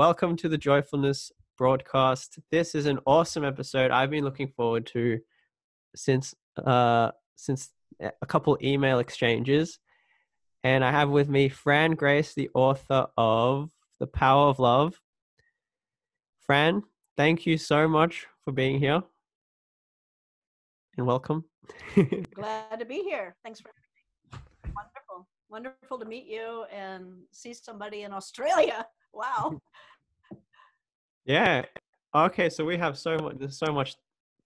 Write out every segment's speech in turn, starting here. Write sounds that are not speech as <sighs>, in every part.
welcome to the Joyfulness broadcast. This is an awesome episode I've been looking forward to since uh since a couple email exchanges. And I have with me Fran Grace, the author of The Power of Love. Fran, thank you so much for being here. And welcome. <laughs> Glad to be here. Thanks for wonderful. Wonderful to meet you and see somebody in Australia. <laughs> Wow. Yeah. Okay, so we have so much there's so much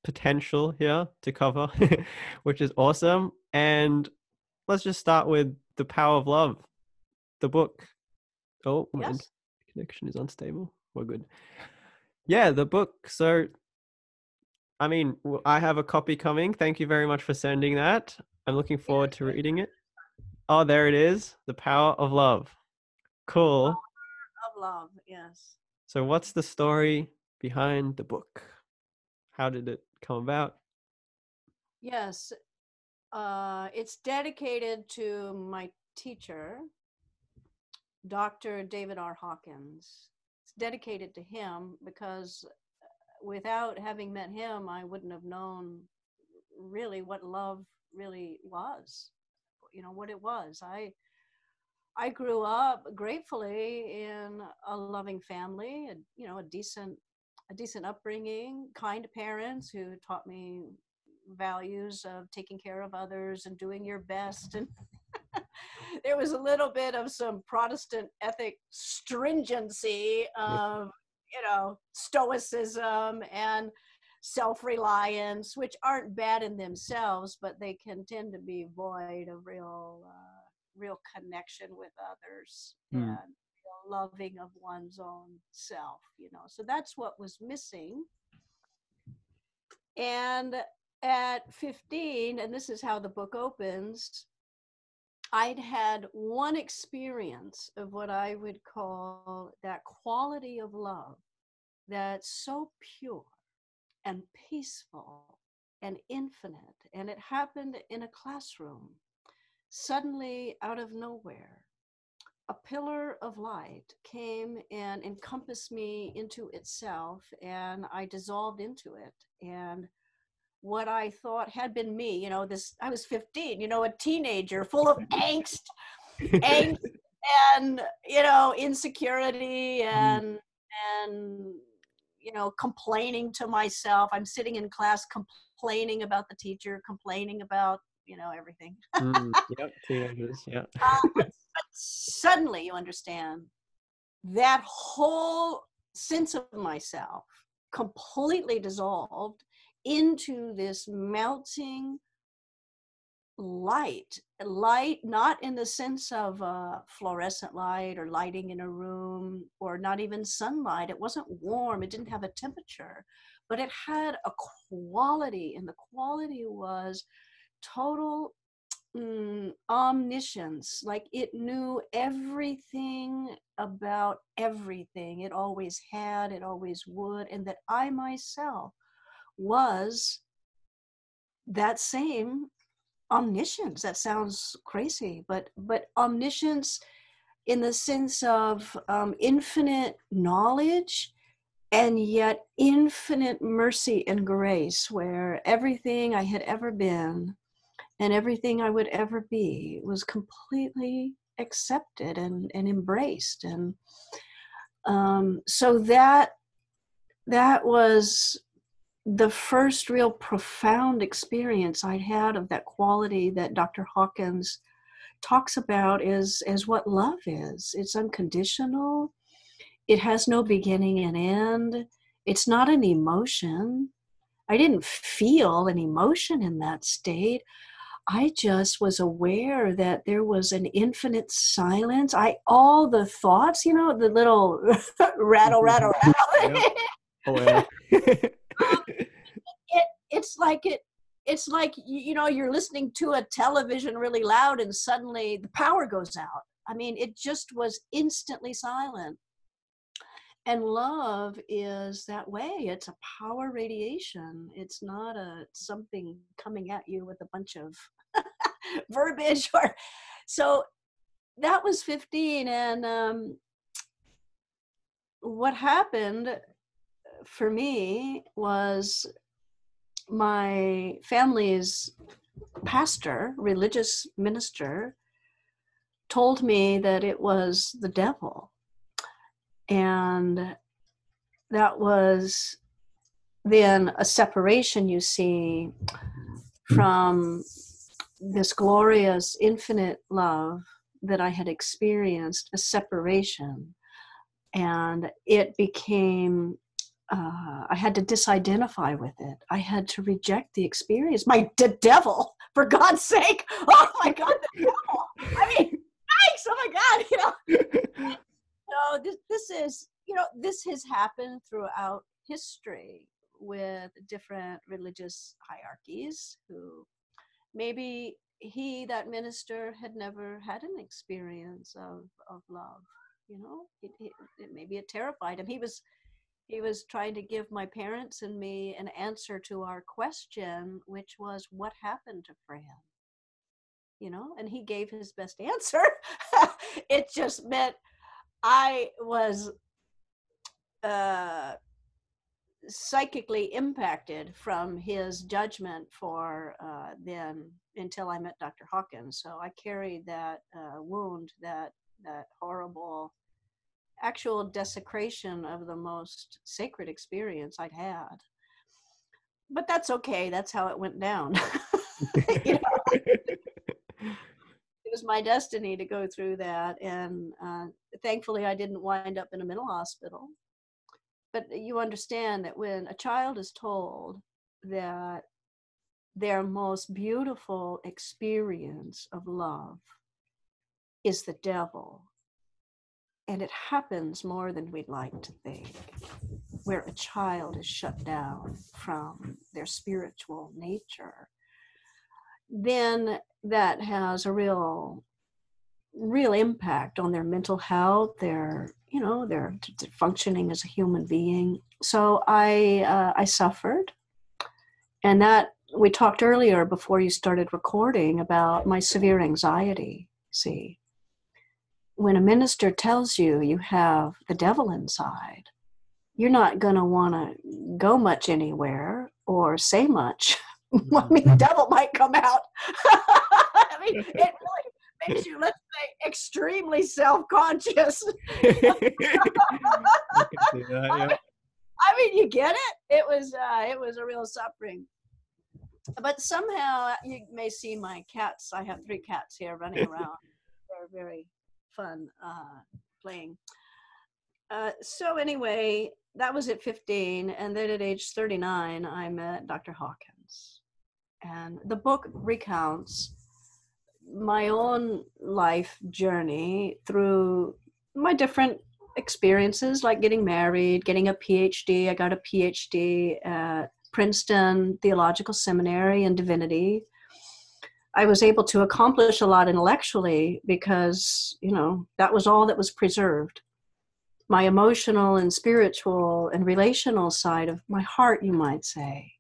potential here to cover, <laughs> which is awesome. And let's just start with The Power of Love, the book. Oh, my Yes. connection is unstable. We're good. Yeah, the book. So, I mean, I have a copy coming. Thank you very much for sending that. I'm looking forward to reading it. Oh, there it is. The Power of Love. Cool. Power Of love, yes. So, what's the story behind the book? How did it come about? Yes. Uh, it's dedicated to my teacher, Dr. David R. Hawkins. It's dedicated to him because uh, without having met him, I wouldn't have known really what love really was. You know what it was. I I grew up gratefully in a loving family, and you know, a decent a decent upbringing, kind parents who taught me values of taking care of others and doing your best and <laughs> there was a little bit of some protestant ethic stringency of you know stoicism and self-reliance which aren't bad in themselves but they can tend to be void of real uh, real connection with others Mm. and loving of one's own self you know so that's what was missing and at 15, and this is how the book opens, I'd had one experience of what I would call that quality of love that's so pure and peaceful and infinite. And it happened in a classroom. Suddenly, out of nowhere, a pillar of light came and encompassed me into itself, and I dissolved into it. And what I thought had been me, you know, this, I was 15, you know, a teenager full of angst, angst <laughs> and, you know, insecurity mm. and, and, you know, complaining to myself. I'm sitting in class complaining about the teacher, complaining about, you know, everything. Mm, <laughs> yep, teenagers. Yeah. Uh, <laughs> but suddenly you understand that whole sense of myself completely dissolved into this melting light light not in the sense of uh, fluorescent light or lighting in a room or not even sunlight it wasn't warm it didn't have a temperature but it had a quality and the quality was total mm, omniscience like it knew everything about everything. It always had it always would and that i myself was that same omniscience. That sounds crazy but but omniscience in the sense of um, infinite knowledge and yet infinite mercy and grace where everything i had ever been and everything i would ever be was completely accepted and, and embraced and um, so that that was the first real profound experience I'd had of that quality that Dr. Hawkins talks about is as what love is. It's unconditional. It has no beginning and end. It's not an emotion. I didn't feel an emotion in that state. I just was aware that there was an infinite silence. I all the thoughts, you know, the little <laughs> rattle, rattle, <laughs> rattle. <laughs> Oh, aware. Um, it it's like it it's like you, you know you're listening to a television really loud and suddenly the power goes out i mean it just was instantly silent and love is that way it's a power radiation it's not a something coming at you with a bunch of <laughs> verbiage <laughs> or so that was 15 and um what happened for me was my family's pastor, religious minister, told me that it was the devil. And that was then a separation, you see, from this glorious infinite love that I had experienced, a separation. And it became uh, I had to disidentify with it. I had to reject the experience. My the devil, for God's sake! <laughs> Oh my God, the devil! I mean, thanks. Oh my God, you know. <laughs> no, this this is you know this has happened throughout history with different religious hierarchies who maybe he that minister had never had an experience of of love you know it, it, it maybe it terrified him he was he was trying to give my parents and me an answer to our question, which was, What happened to Fran? You know, and he gave his best <laughs> answer. it just meant I was uh, psychically impacted from his judgment for uh, then until I met Dr. Hawkins. So I carried that uh, wound, that that horrible actual desecration of the most sacred experience I'd had. But that's okay. That's how it went down. <laughs> <laughs> it was my destiny to go through that. And uh, thankfully, I didn't wind up in a mental hospital. But you understand that when a child is told that their most beautiful experience of love is the devil and it happens more than we'd like to think, where a child is shut down from their spiritual nature. Then that has a real, real impact on their mental health, their, you know, they're functioning as a human being. So I, uh, I suffered, and that we talked earlier before you started recording about my severe anxiety. See, when a minister tells you you have the devil inside, you're not going to want to go much anywhere or say much. <laughs> I mean, the mm-hmm. devil might come out. <laughs> I mean, it really makes you, let's say, extremely self conscious. <laughs> I mean, you get it. It was uh, it was a real suffering. But somehow you may see my cats. I have three cats here running <laughs> around. They're very fun uh, playing. Uh, so anyway, that was at 15, and then at age 39, I met Dr. Hawkins, and the book recounts my own life journey through my different experiences, like getting married, getting a PhD. I got a PhD at Princeton Theological Seminary in Divinity. I was able to accomplish a lot intellectually because, you know, that was all that was preserved. My emotional and spiritual and relational side of my heart, you might say,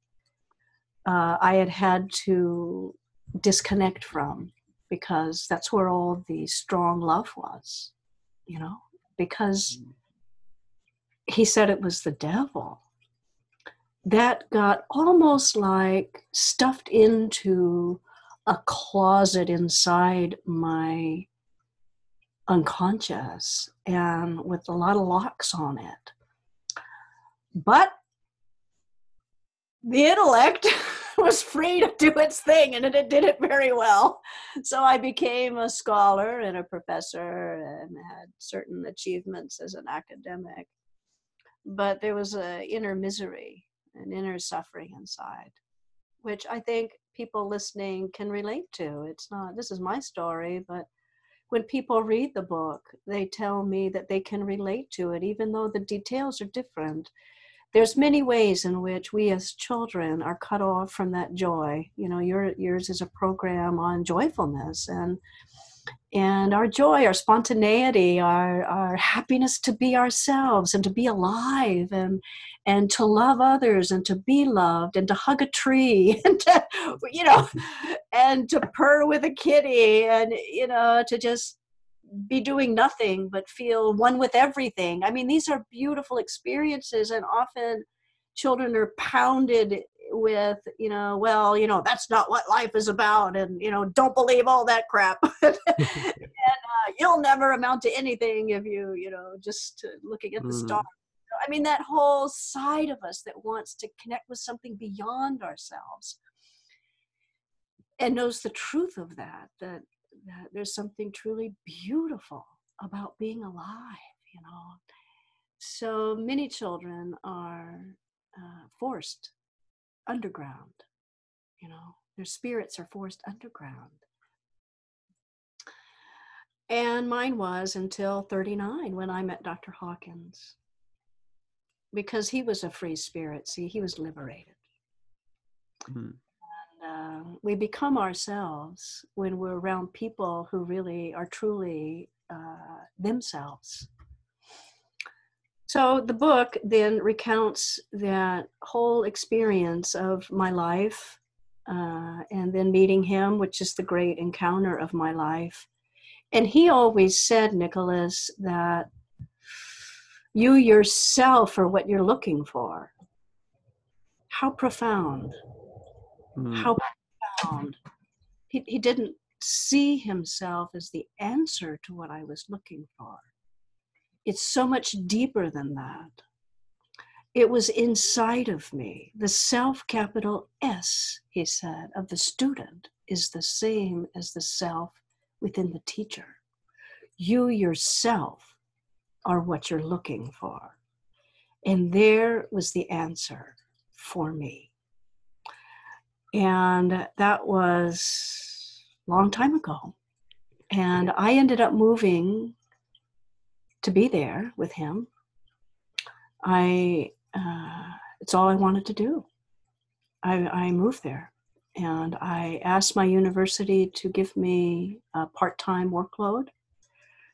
uh, I had had to disconnect from because that's where all the strong love was, you know, because mm. he said it was the devil. That got almost like stuffed into a closet inside my unconscious and with a lot of locks on it. But the intellect <laughs> <laughs> was free to do its thing and it did it very well. So I became a scholar and a professor and had certain achievements as an academic. But there was an inner misery, an inner suffering inside, which I think people listening can relate to. It's not, this is my story, but when people read the book, they tell me that they can relate to it, even though the details are different. There's many ways in which we as children are cut off from that joy. You know, your, yours is a program on joyfulness, and and our joy, our spontaneity, our, our happiness to be ourselves and to be alive and and to love others and to be loved and to hug a tree <laughs> and to, you know <laughs> and to purr with a kitty and you know to just be doing nothing but feel one with everything. I mean, these are beautiful experiences, and often children are pounded with, you know, well, you know, that's not what life is about, and, you know, don't believe all that crap. <laughs> and uh, <laughs> you'll never amount to anything if you, you know, just looking at the mm. stars. I mean, that whole side of us that wants to connect with something beyond ourselves and knows the truth of that, that that there's something truly beautiful about being alive, you know. So many children are uh, forced underground, you know, their spirits are forced underground. And mine was until 39 when I met Dr. Hawkins. Because he was a free spirit, see, he was liberated. Mm-hmm uh, we become ourselves when we're around people who really are truly uh, themselves. So the book then recounts that whole experience of my life uh, and then meeting him, which is the great encounter of my life. And he always said, Nicholas, that you yourself are what you're looking for. How profound. Mm. How profound. He, he didn't see himself as the answer to what I was looking for. It's so much deeper than that. It was inside of me. The self, capital S, he said, of the student is the same as the self within the teacher. You yourself are what you're looking for. And there was the answer for me. And that was a long time ago. And I ended up moving to be there with him. I, uh, it's all I wanted to do. I, I moved there and I asked my university to give me a part time workload.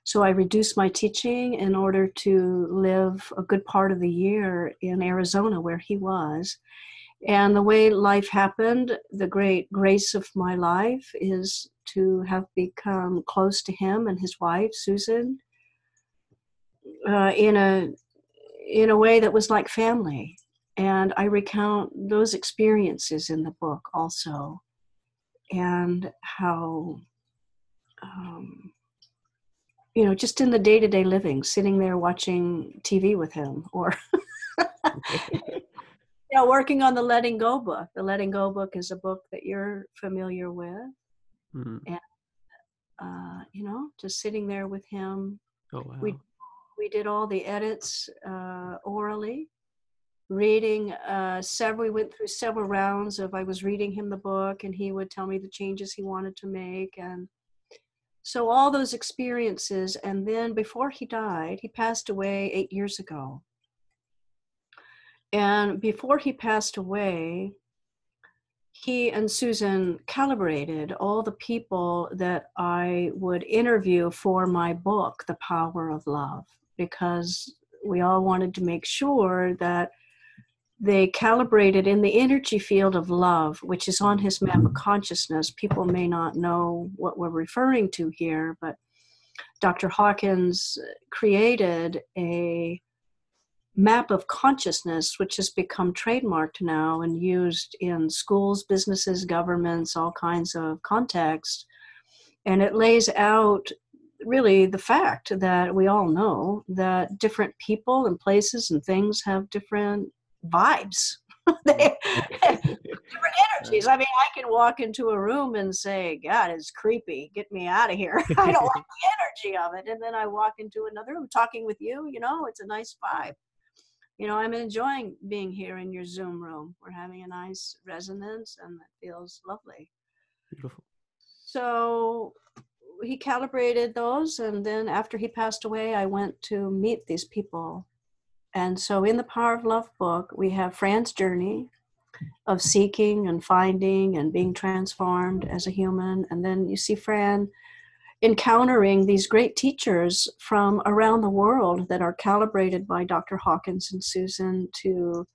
So I reduced my teaching in order to live a good part of the year in Arizona, where he was, and the way life happened, the great grace of my life is to have become close to him and his wife, Susan, uh, in a in a way that was like family. And I recount those experiences in the book also, and how, um, you know, just in the day to day living, sitting there watching TV with him, or <laughs> know, working on the Letting Go book. The Letting Go book is a book that you're familiar with, mm-hmm. and uh, you know, just sitting there with him. Oh wow. We we did all the edits uh, orally, reading uh, several. We went through several rounds of I was reading him the book, and he would tell me the changes he wanted to make, and so all those experiences. And then before he died, he passed away eight years ago and before he passed away, he and Susan calibrated all the people that I would interview for my book, The Power of Love, because we all wanted to make sure that they calibrated in the energy field of love, which is on his map of consciousness. People may not know what we're referring to here, but Dr. Hawkins created a map of consciousness, which has become trademarked now and used in schools, businesses, governments, all kinds of contexts. And it lays out really the fact that we all know that different people and places and things have different vibes. <laughs> they, mm-hmm. <laughs> different energies. I mean, I can walk into a room and say, God, it's creepy. Get me out of here. <laughs> I don't like the energy of it. And then I walk into another room talking with you, you know, it's a nice vibe you know, I'm enjoying being here in your Zoom room. We're having a nice resonance and it feels lovely. Beautiful. So he calibrated those. And then after he passed away, I went to meet these people. And so in the Power of Love book, we have Fran's journey of seeking and finding and being transformed as a human. And then you see Fran encountering these great teachers from around the world that are calibrated by Dr. Hawkins and Susan to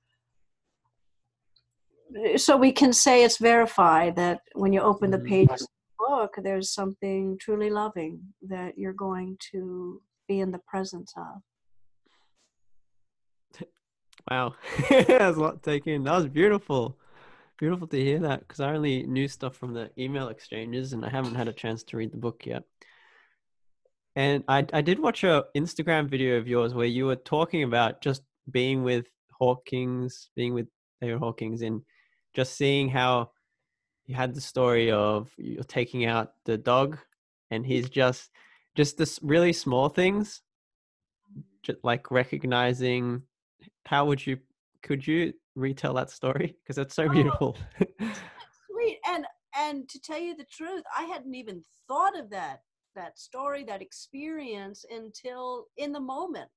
so we can say it's verified that when you open the mm-hmm. pages of the book, there's something truly loving that you're going to be in the presence of. <laughs> Wow, <laughs> that was a lot to take in. That was beautiful. Beautiful to hear that because I only knew stuff from the email exchanges and I haven't had a chance to read the book yet. And I I did watch a Instagram video of yours where you were talking about just being with Hawkins, being with David Hawkins, and just seeing how you had the story of you're taking out the dog, and he's just just this really small things, just like recognizing. How would you could you retell that story because it's so Oh, beautiful? <laughs> Sweet. And and to tell you the truth, I hadn't even thought of that that story, that experience until in the moment.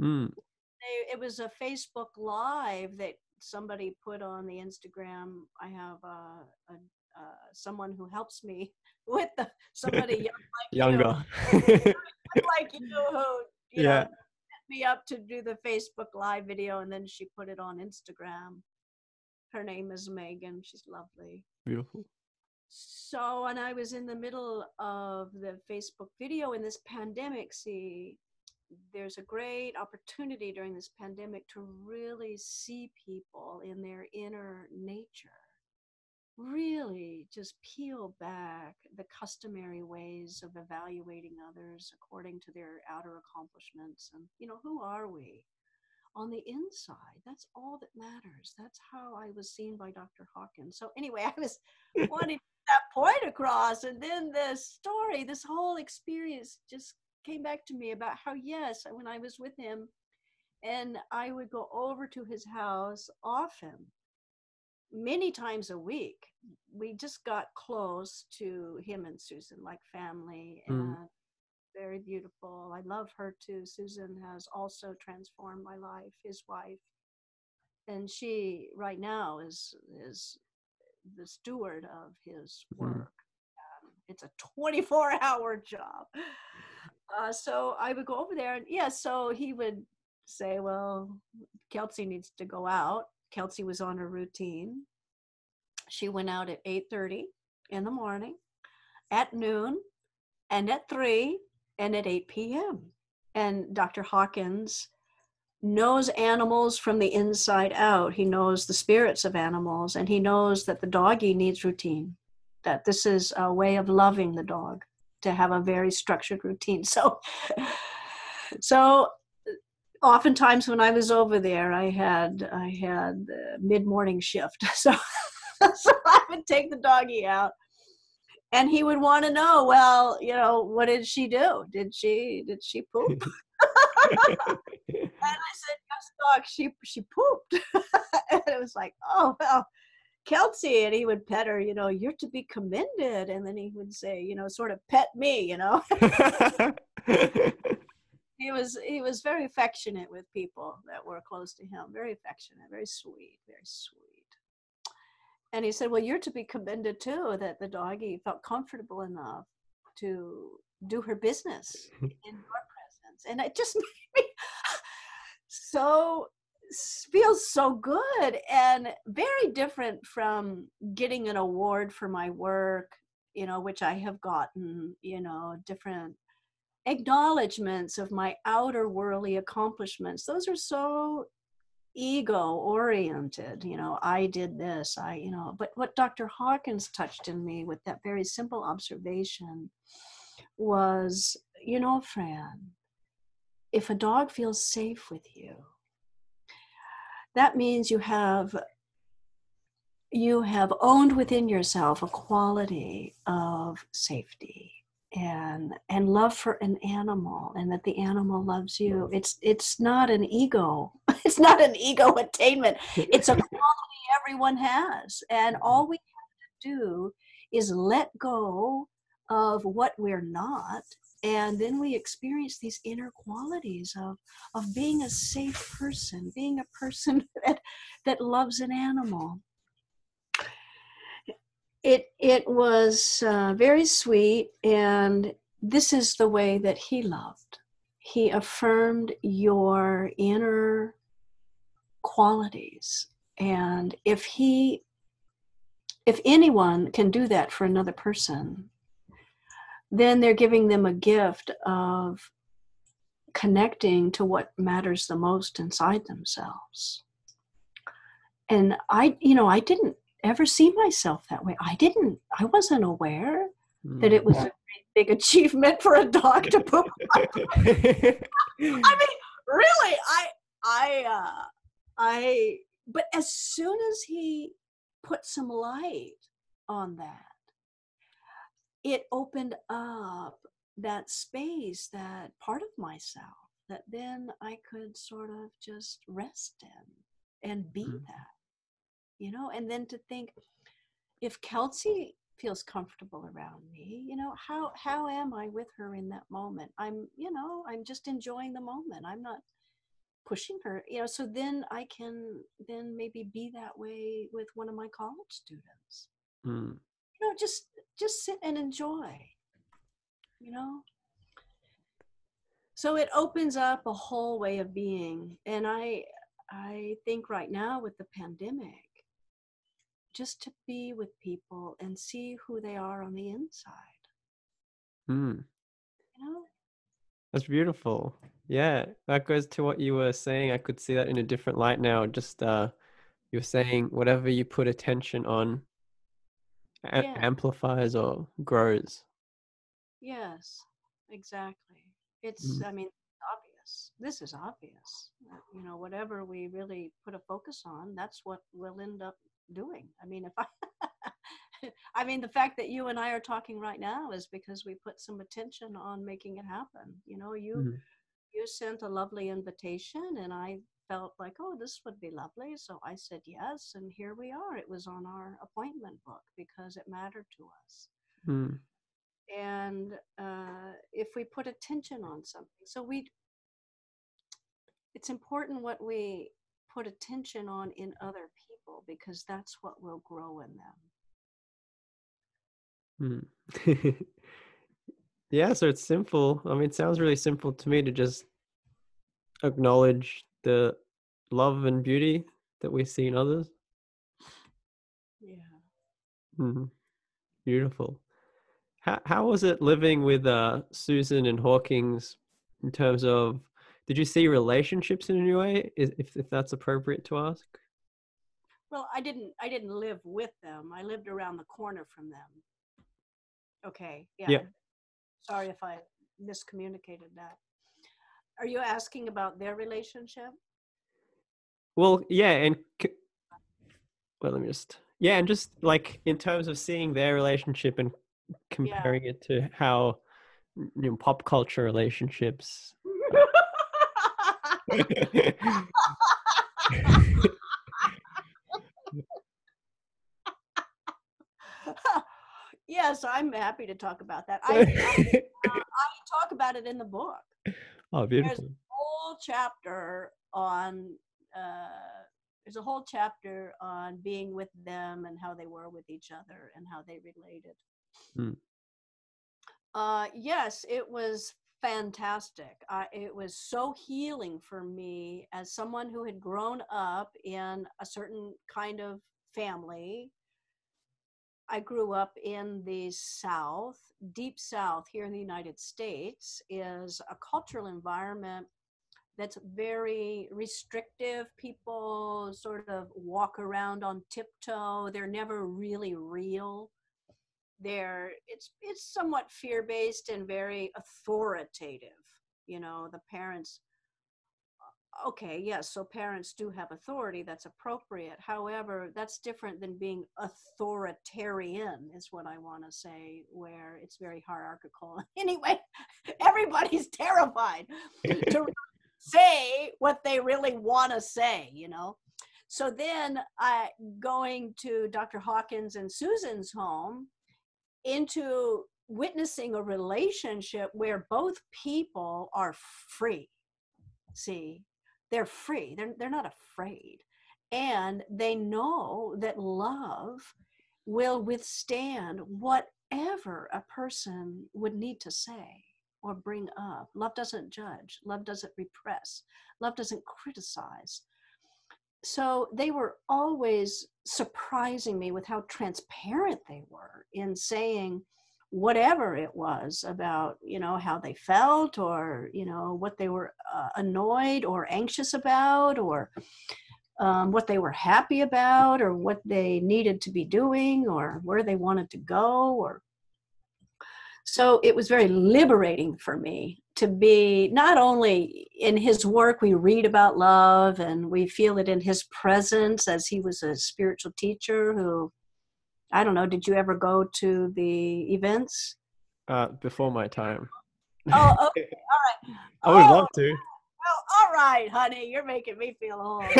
mm, They, it was a Facebook Live that somebody put on the Instagram. I have uh, a, uh, someone who helps me <laughs> with the somebody <laughs> young like younger. you, like you who you Yeah. know me up to do the Facebook Live video, and then she put it on Instagram. Her name is Megan. She's lovely. beautiful. So, and I was in the middle of the Facebook video in this pandemic. See, there's a great opportunity during this pandemic to really see people in their inner nature. Really just peel back the customary ways of evaluating others according to their outer accomplishments. And, you know, who are we? on the inside. That's all that matters. That's how I was seen by Dr. Hawkins. So anyway, <laughs> I was wanting that point across, and then the story, this whole experience, just came back to me about how yes, when I was with him, and I would go over to his house often, many times a week. We just got close to him and Susan, like family, Mm. very beautiful. I love her too. Susan has also transformed my life, his wife. And she right now is is the steward of his Mhm. work. Um, it's a 24 <laughs> hour job. Uh, so I would go over there and yeah, so he would say, Well, Kelsey needs to go out. Kelsey was on her routine. She went out at 8:30 in the morning, at noon, and at 3 and at 8 p.m. And Dr. Hawkins knows animals from the inside out. He knows the spirits of animals, and he knows that the doggy needs routine, that this is a way of loving the dog to have a very structured routine. <laughs> So, so oftentimes when I was over there, I had I had the mid morning shift, <laughs> so so I would take the doggy out. And he would want to know well you know what did she do? Did she did she poop? <laughs> And i said yes dog she she pooped. <laughs> And it was like oh well kelsey and he would pet her you know you're to be commended. And then he would say you know sort of pet me you know he was he was very affectionate with people that were close to him very affectionate very sweet very sweet. And he said well you're to be commended too that the doggy felt comfortable enough to do her business <laughs> in your presence. And it just <laughs> made me so feels so good and very different from getting an award for my work you know which i have gotten you know different acknowledgments of my outer worldly accomplishments. Those are so ego oriented you know i did this i you know but what dr hawkins touched in me with that very simple observation was you know fran if a dog feels safe with you that means you have you have owned within yourself a quality of safety and and love for an animal and that the animal loves you. It's it's not an ego. <laughs> It's not an ego attainment. It's a quality everyone has. And mm-hmm. all we have to do is let go of what we're not and then we experience these inner qualities of of being a safe person being a person <laughs> that that loves an animal it it was uh, very sweet and this is the way that he loved he affirmed your inner qualities and if he if anyone can do that for another person then they're giving them a gift of connecting to what matters the most inside themselves. And I, you know, I didn't ever see myself that way. I didn't, I wasn't aware that it was a big achievement for a dog to poop. <laughs> I mean, really, I, I, uh, I, but as soon as he put some light on that, it opened up that space, that part of myself that then I could sort of just rest in and be Mm. that, you know, and then to think if Kelsey feels comfortable around me, you know, how how am I with her in that moment? I'm, you know, I'm just enjoying the moment. I'm not pushing her, you know, so then I can then maybe be that way with one of my college students Mm. you know just just sit and enjoy you know so it opens up a whole way of being and i i think right now with the pandemic just to be with people and see who they are on the inside Mm. you know That's beautiful. Yeah, that goes to what you were saying. I could see that in a different light now. Just uh, you're saying whatever you put attention on a- Yeah. amplifies or grows. yes exactly it's i mean obvious this is obvious Uh, you know whatever we really put a focus on that's what we'll end up doing. I mean if i <laughs> i mean the fact that you and i are talking right now is because we put some attention on making it happen. You know you Mhm. you sent a lovely invitation and i felt like oh this would be lovely. So i said yes and here we are. It was on our appointment book because it mattered to us. Mm. and uh, if we put attention on something so we it's important what we put attention on in other people because that's what will grow in them Mm. <laughs> yeah, so it's simple. I mean, it sounds really simple to me to just acknowledge the love and beauty that we see in others. yeah Mhm. Beautiful. How how was it living with uh, Susan and Hawkins in terms of did you see relationships in any way? If if that's appropriate to ask? well i didn't i didn't live with them i lived around the corner from them okay yeah, Yeah. sorry if i miscommunicated that are you asking about their relationship Well, yeah, and well, let me just yeah, and just like in terms of seeing their relationship and comparing it to how you know, pop culture relationships. <laughs> yes, I'm happy to talk about that. I, I <laughs> talk about it in the book. oh, beautiful. There's a Whole chapter on uh, there's a whole chapter on being with them and how they were with each other and how they related. Hmm. Uh, yes, it was fantastic. It was so healing for me as someone who had grown up in a certain kind of family. I grew up in the South, deep South here in the United States, is a cultural environment that's very restrictive. People sort of walk around on tiptoe. They're never really real. They're it's it's somewhat fear-based and very authoritative. You know, the parents uh, okay, yes, so parents do have authority that's appropriate. However, that's different than being authoritarian, is what I want to say, where it's very hierarchical. <laughs> Anyway, everybody's terrified to <laughs> say what they really want to say, you know. So then I going to Dr. Hawkins and Susan's home into witnessing a relationship where both people are free. See, they're free. They're they're not afraid. And they know that love will withstand whatever a person would need to say or bring up. Love doesn't judge, love doesn't repress, love doesn't criticize. So they were always surprising me with how transparent they were in saying whatever it was about you know how they felt or you know what they were uh, annoyed or anxious about or um, what they were happy about or what they needed to be doing or where they wanted to go or so it was very liberating for me to be not only in his work we read about love and we feel it in his presence as he was a spiritual teacher who I don't know. Did you ever go to the events? Uh, before my time. Oh, okay. <laughs> All right. I would oh, love to. Well, all right, honey. You're making me feel old. <laughs>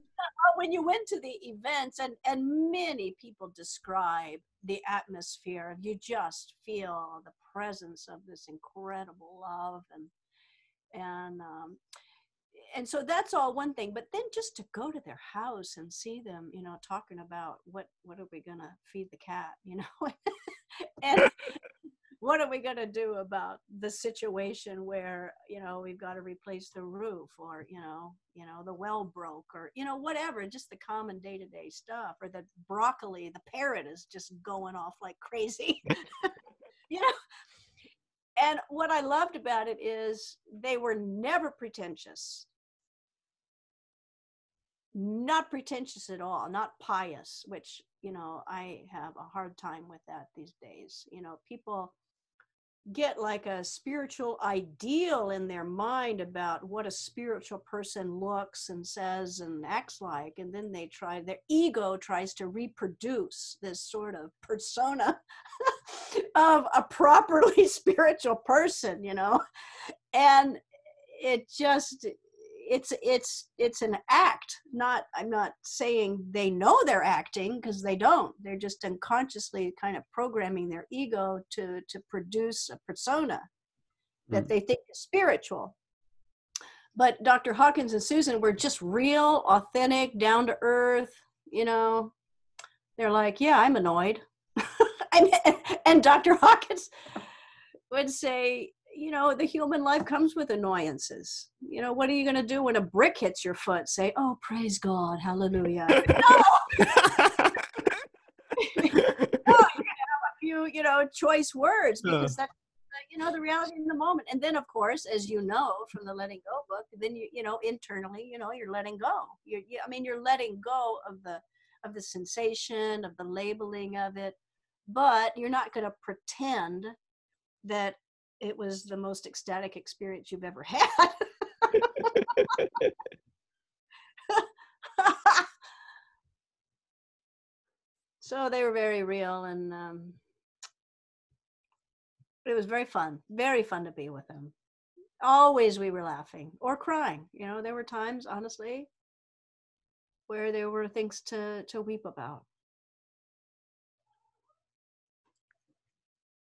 <laughs> when you went to the events, and and many people describe the atmosphere, you just feel the presence of this incredible love and and um, and so that's all one thing but then just to go to their house and see them you know talking about what what are we gonna feed the cat you know? <laughs> And what are we gonna do about the situation where you know we've got to replace the roof or you know you know the well broke or you know whatever just the common day-to-day stuff or the broccoli the parrot is just going off like crazy. <laughs> You know? And what I loved about it is they were never pretentious. Not pretentious at all, not pious, which, you know, I have a hard time with that these days. You know, people get like a spiritual ideal in their mind about what a spiritual person looks and says and acts like and then they try their ego tries to reproduce this sort of persona <laughs> of a properly <laughs> spiritual person you know? And it just it's it's it's an act not i'm not saying they know they're acting because they don't. They're just unconsciously kind of programming their ego to to produce a persona that mm. they think is spiritual. But dr hawkins and susan were just real authentic down to earth you know. They're like yeah i'm annoyed. <laughs> And dr hawkins would say you know the human life comes with annoyances. You know what are you going to do when a brick hits your foot? Say oh praise god hallelujah. <laughs> No! <laughs> no, you have a few you know choice words because uh. that's you know the reality in the moment. And then of course as you know from the letting go book then you you know internally you know you're letting go. You i mean you're letting go of the of the sensation of the labeling of it but you're not going to pretend that it was the most ecstatic experience you've ever had. <laughs> so they were very real and um, it was very fun very fun to be with them always we were laughing or crying you know there were times honestly where there were things to to weep about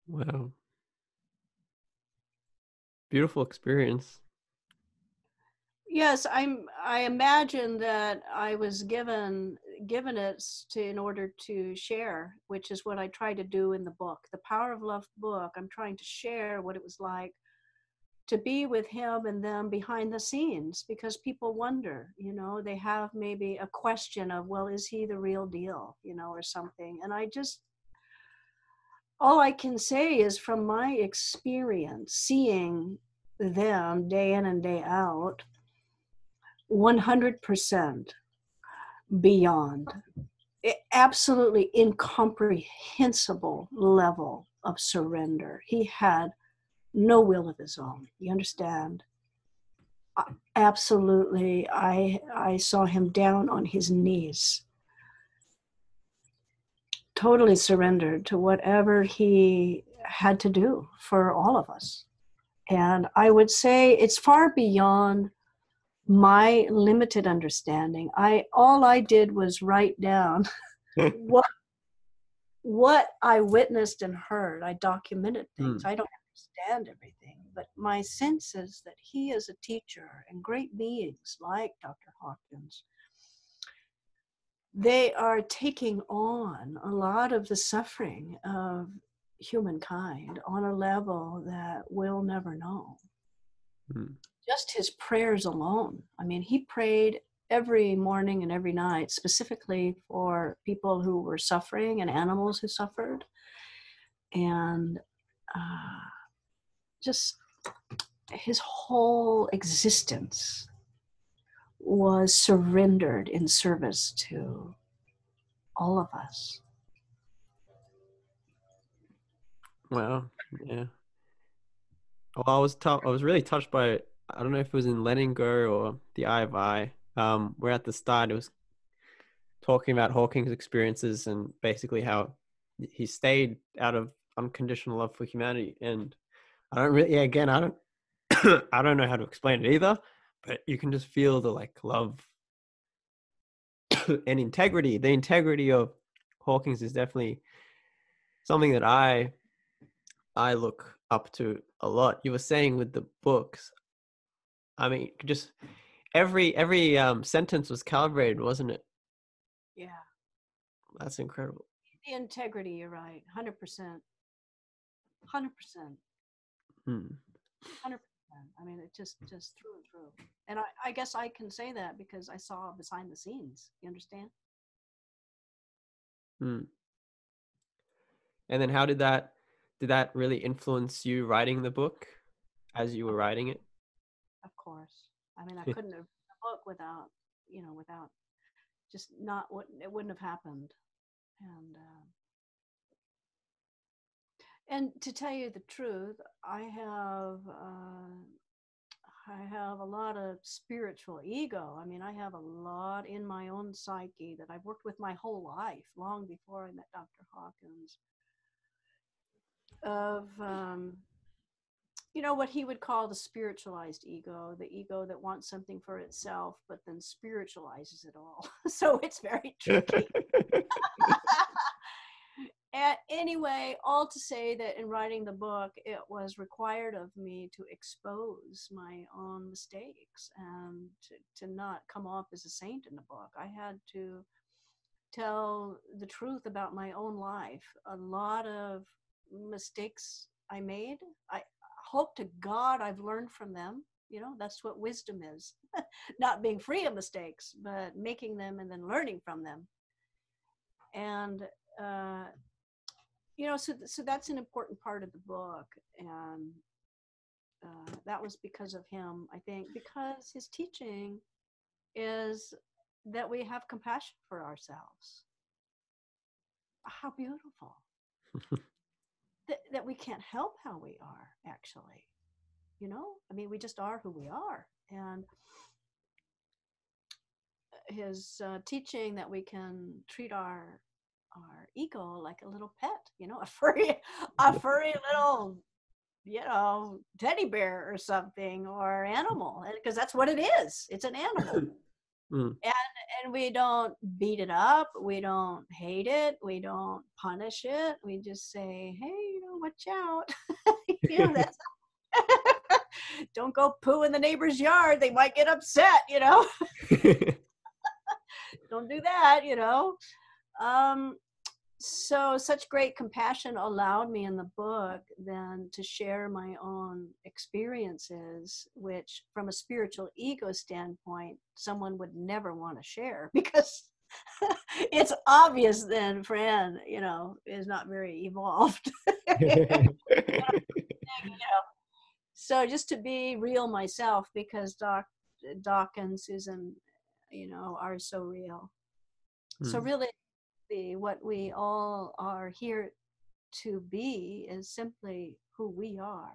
wow beautiful experience. Yes i'm i imagine that i was given given it to in order to share which is what i try to do in the book the power of love book. I'm trying to share what it was like to be with him and them behind the scenes because people wonder you know they have maybe a question of well is he the real deal? you know or something. And i just all I can say is from my experience, seeing them day in and day out, 100% beyond, absolutely incomprehensible level of surrender. He had no will of his own. You understand? Absolutely, I I saw him down on his knees totally surrendered to whatever he had to do for all of us. And I would say it's far beyond my limited understanding. I all I did was write down <laughs> <laughs> what what I witnessed and heard. I documented things. Mm. I don't understand everything, but my sense is that he is a teacher and great beings like Dr. Hawkins they are taking on a lot of the suffering of humankind on a level that we'll never know. Mm. Just his prayers alone. I mean, he prayed every morning and every night, specifically for people who were suffering and animals who suffered. And uh, just his whole existence was surrendered in service to all of us. Wow. Yeah. Well, I was t- I was really touched by I don't know if it was in Letting Go or The Eye of I. Um, where at the start it was talking about Hawkins' experiences and basically how he stayed out of unconditional love for humanity. And I don't really, yeah, again, I don't, <coughs> I don't know how to explain it either, but you can just feel the like love <coughs> and integrity. The integrity of Hawkins is definitely something that I, I look up to a lot. You were saying with the books, I mean, just every every um, sentence was calibrated, wasn't it? Yeah. That's incredible. The integrity, you're right, hundred percent, hundred percent, Hmm. hundred. I mean, it just just through and through. And I, I guess I can say that because I saw behind the scenes. You understand? Hmm. And then how did that did that really influence you writing the book as you were writing it? Of course. I mean, I <laughs> couldn't have written a book without, you know, without just not what it wouldn't have happened. And uh, and to tell you the truth, I have uh, I have a lot of spiritual ego. I mean, I have a lot in my own psyche that I've worked with my whole life, long before I met Dr. Hawkins. Of um, you know what he would call the spiritualized ego the ego that wants something for itself but then spiritualizes it all <laughs> so it's very <laughs> tricky <laughs> and anyway all to say that in writing the book it was required of me to expose my own mistakes and to, to not come off as a saint in the book i had to tell the truth about my own life a lot of mistakes i made i hope to God I've learned from them. You know, that's what wisdom is <laughs> not being free of mistakes, but making them and then learning from them. And, uh, you know, so, so that's an important part of the book. And uh, that was because of him, I think, because his teaching is that we have compassion for ourselves. How beautiful <laughs> that, that we can't help how we are actually you know i mean we just are who we are and his uh, teaching that we can treat our our ego like a little pet you know <laughs> a furry a furry little you know teddy bear or something or animal because that's what it is it's an animal <coughs> Mm. And and we don't beat it up, we don't hate it, we don't punish it. We just say, "Hey, you know, watch out." <laughs> you know, that's <laughs> don't go poo in the neighbor's yard. They might get upset, you know. don't do that, you know. Um, so such great compassion allowed me in the book then to share my own experiences which from a spiritual ego standpoint someone would never want to share <laughs> because <laughs> it's obvious then fran you know is not very evolved you <laughs> know, so just to be real myself because doc doc and susan you know are so real so hmm. really be what we all are here to be is simply who we are.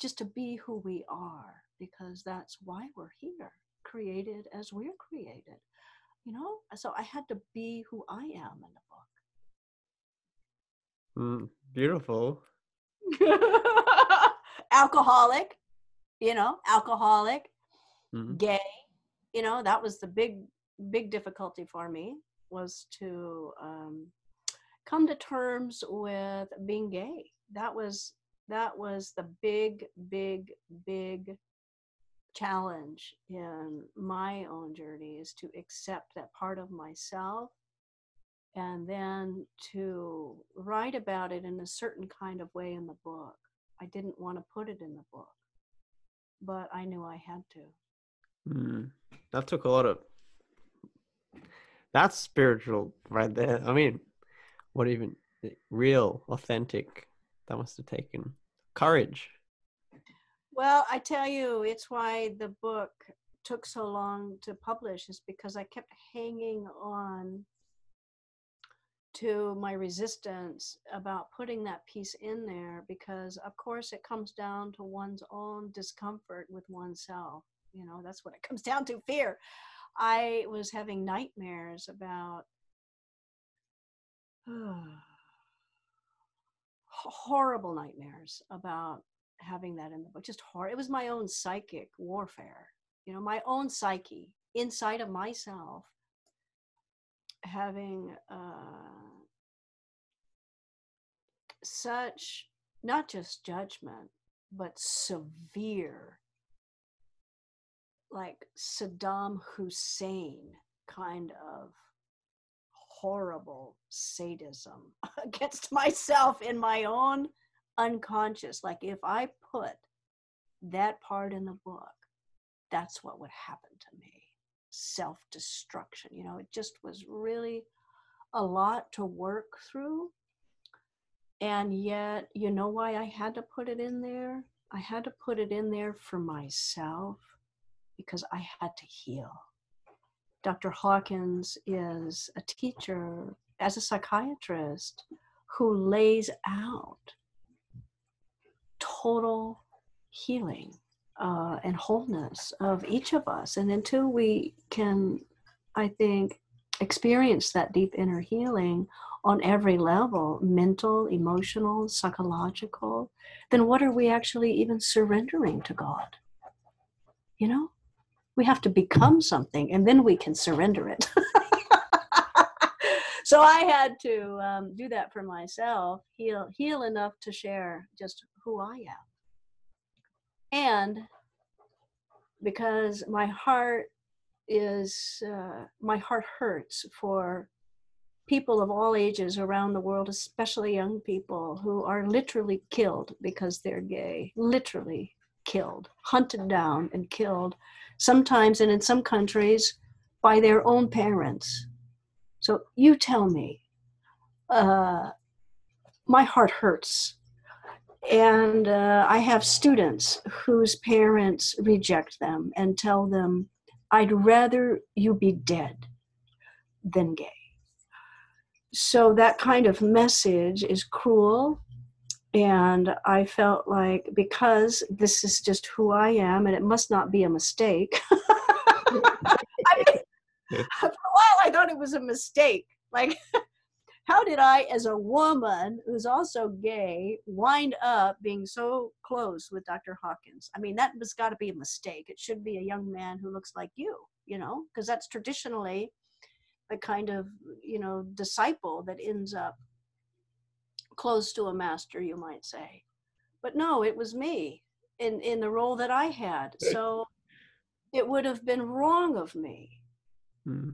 Just to be who we are, because that's why we're here, created as we're created. You know, so I had to be who I am in the book. Mm, beautiful. <laughs> alcoholic, you know, alcoholic, mm-hmm. gay, you know, that was the big, big difficulty for me was to um, come to terms with being gay. That was that was the big, big, big challenge in my own journey is to accept that part of myself and then to write about it in a certain kind of way in the book. I didn't want to put it in the book, but I knew I had to. Mm, that took a lot of. That's spiritual right there. I mean, what even eh, real, authentic? That must have taken courage. Well, I tell you, it's why the book took so long to publish, is because I kept hanging on to my resistance about putting that piece in there because of course it comes down to one's own discomfort with oneself you know that's what it comes <laughs> down to fear i was having nightmares about <sighs> horrible nightmares about having that in the book just horror it was my own psychic warfare you know my own psyche inside of myself having uh, such not just judgment but severe like Saddam Hussein kind of horrible sadism <laughs> against myself in my own unconscious. Like if I put that part in the book, that's what would happen to me self destruction. You know, it just was really a lot to work through. And yet, you know why I had to put it in there? I had to put it in there for myself because I had to heal. Dr. Hawkins is a teacher as a psychiatrist who lays out total healing uh, and wholeness of each of us. And until we can, I think, experience that deep inner healing on every level mental, emotional, psychological then what are we actually even surrendering to God? You know? We have to become something and then we can surrender it. <laughs> so I had to um, do that for myself, heal, heal enough to share just who I am and because my heart is uh, my heart hurts for people of all ages around the world especially young people who are literally killed because they're gay literally killed hunted down and killed sometimes and in some countries by their own parents so you tell me uh, my heart hurts and uh, I have students whose parents reject them and tell them, I'd rather you be dead than gay. So that kind of message is cruel. And I felt like because this is just who I am and it must not be a mistake. <laughs> I mean, for a while I thought it was a mistake. Like, <laughs> how did I, as a woman who's also gay, wind up being so close with Dr. Hawkins? I mean, that has got to be a mistake. It should be a young man who looks like you, you know, because that's traditionally the kind of, you know, disciple that ends up close to a master, you might say. But no, it was me in, in the role that I had. So it would have been wrong of me hmm.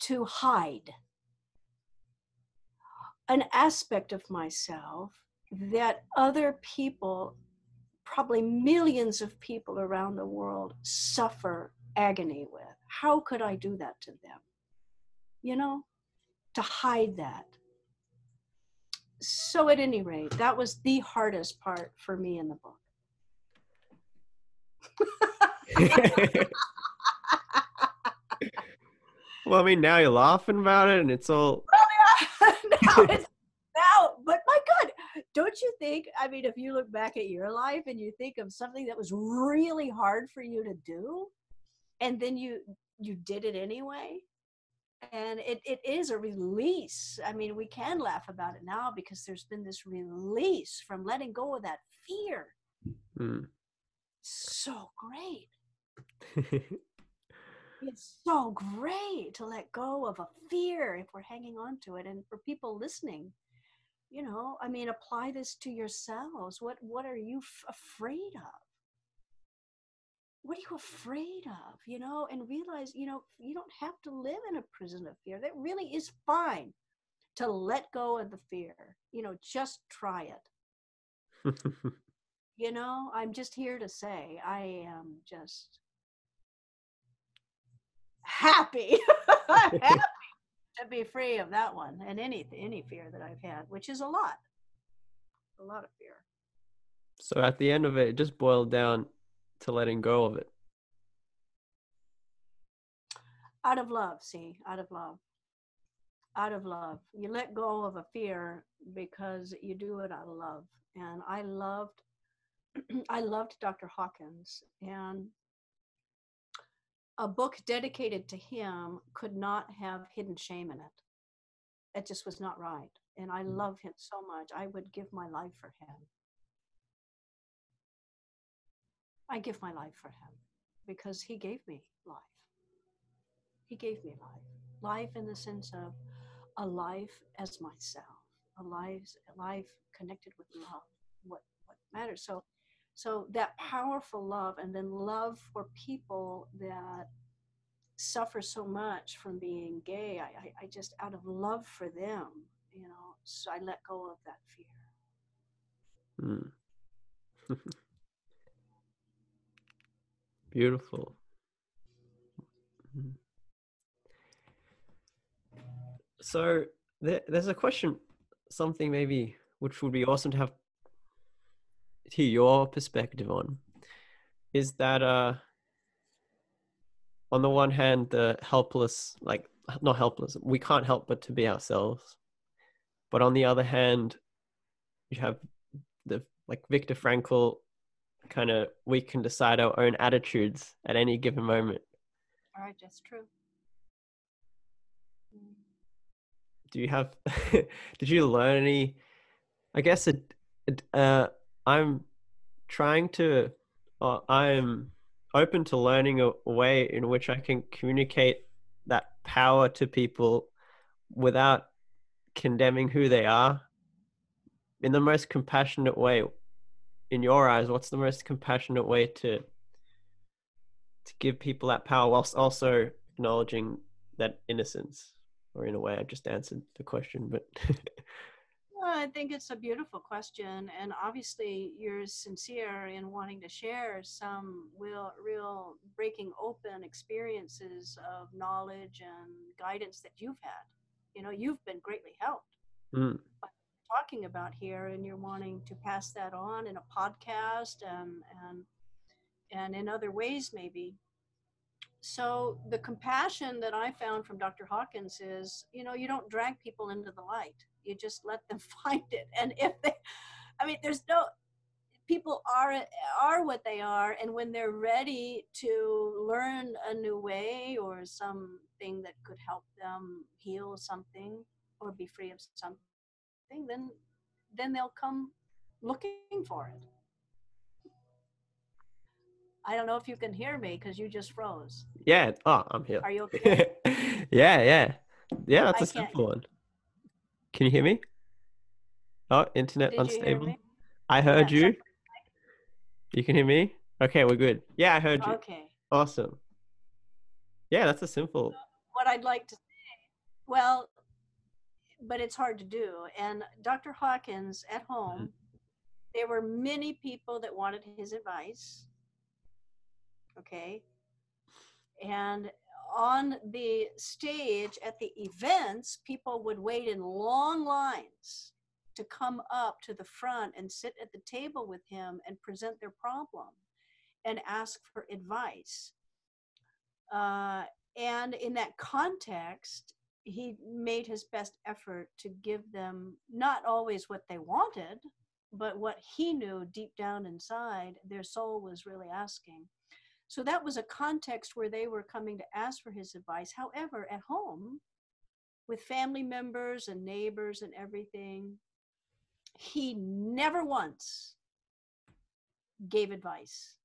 to hide an aspect of myself that other people, probably millions of people around the world, suffer agony with. How could I do that to them? You know, to hide that. So, at any rate, that was the hardest part for me in the book. <laughs> well, I mean, now you're laughing about it, and it's all <laughs> <laughs> now it's now, but my God, don't you think? I mean, if you look back at your life and you think of something that was really hard for you to do, and then you you did it anyway, and it, it is a release. I mean, we can laugh about it now because there's been this release from letting go of that fear. Mm. So great. <laughs> it's so great to let go of a fear if we're hanging on to it and for people listening you know i mean apply this to yourselves what what are you f- afraid of what are you afraid of you know and realize you know you don't have to live in a prison of fear that really is fine to let go of the fear you know just try it <laughs> you know i'm just here to say i am just happy, <laughs> happy to be free of that one and any any fear that I've had, which is a lot, a lot of fear. So at the end of it, it just boiled down to letting go of it. Out of love, see, out of love. Out of love. You let go of a fear because you do it out of love. And I loved <clears throat> I loved Dr. Hawkins and a book dedicated to him could not have hidden shame in it. It just was not right. And I Mm. love him so much. I would give my life for him. I give my life for him because he gave me life. He gave me life. Life in the sense of a life as myself, a life, a life connected with love, what, what matters. So, so that powerful love and then love for people that suffer so much from being gay. I, I, I just, out of love for them, you know, so I let go of that fear. Mm. <laughs> Beautiful. Mm. So there, there's a question, something maybe which would be awesome to have to your perspective on, is that uh, on the one hand, the helpless, like not helpless, we can't help but to be ourselves, but on the other hand, you have the like Viktor Frankl kind of we can decide our own attitudes at any given moment. All right, that's true. Mm. Do you have <laughs> did you learn any I guess it, it uh I'm trying to uh, I'm open to learning a, a way in which I can communicate that power to people without condemning who they are in the most compassionate way in your eyes what's the most compassionate way to to give people that power whilst also acknowledging that innocence or in a way i just answered the question but <laughs> Well, I think it's a beautiful question, and obviously you're sincere in wanting to share some real, real breaking open experiences of knowledge and guidance that you've had. You know, you've been greatly helped mm, talking about here, and you're wanting to pass that on in a podcast and and and in other ways maybe. So the compassion that I found from Dr. Hawkins is, you know, you don't drag people into the light. You just let them <laughs> find it. And if they, I mean, there's no, people are are what they are, and when they're ready to learn a new way or something that could help them heal something or be free of something, then then they'll come looking for it. I don't know if you can hear me because you just froze. yeah oh i'm here. Are you <laughs> okay? yeah yeah. Yeah that's I a simple one. Can you hear me? Oh internet Did hear unstable. me? i heard Yeah, you. you can hear me? Okay we're good. Yeah i heard you. Okay. awesome. Yeah that's a simple What I'd like to say, well, but it's hard to do. And Dr. Hawkins at home, there were many people that wanted his advice. Okay. And on the stage at the events, people would wait in long lines to come up to the front and sit at the table with him and present their problem and ask for advice. Uh, and in that context, he made his best effort to give them not always what they wanted, but what he knew deep down inside their soul was really asking. So that was a context where they were coming to ask for his advice. However, at home, with family members and neighbors and everything, he never once gave advice.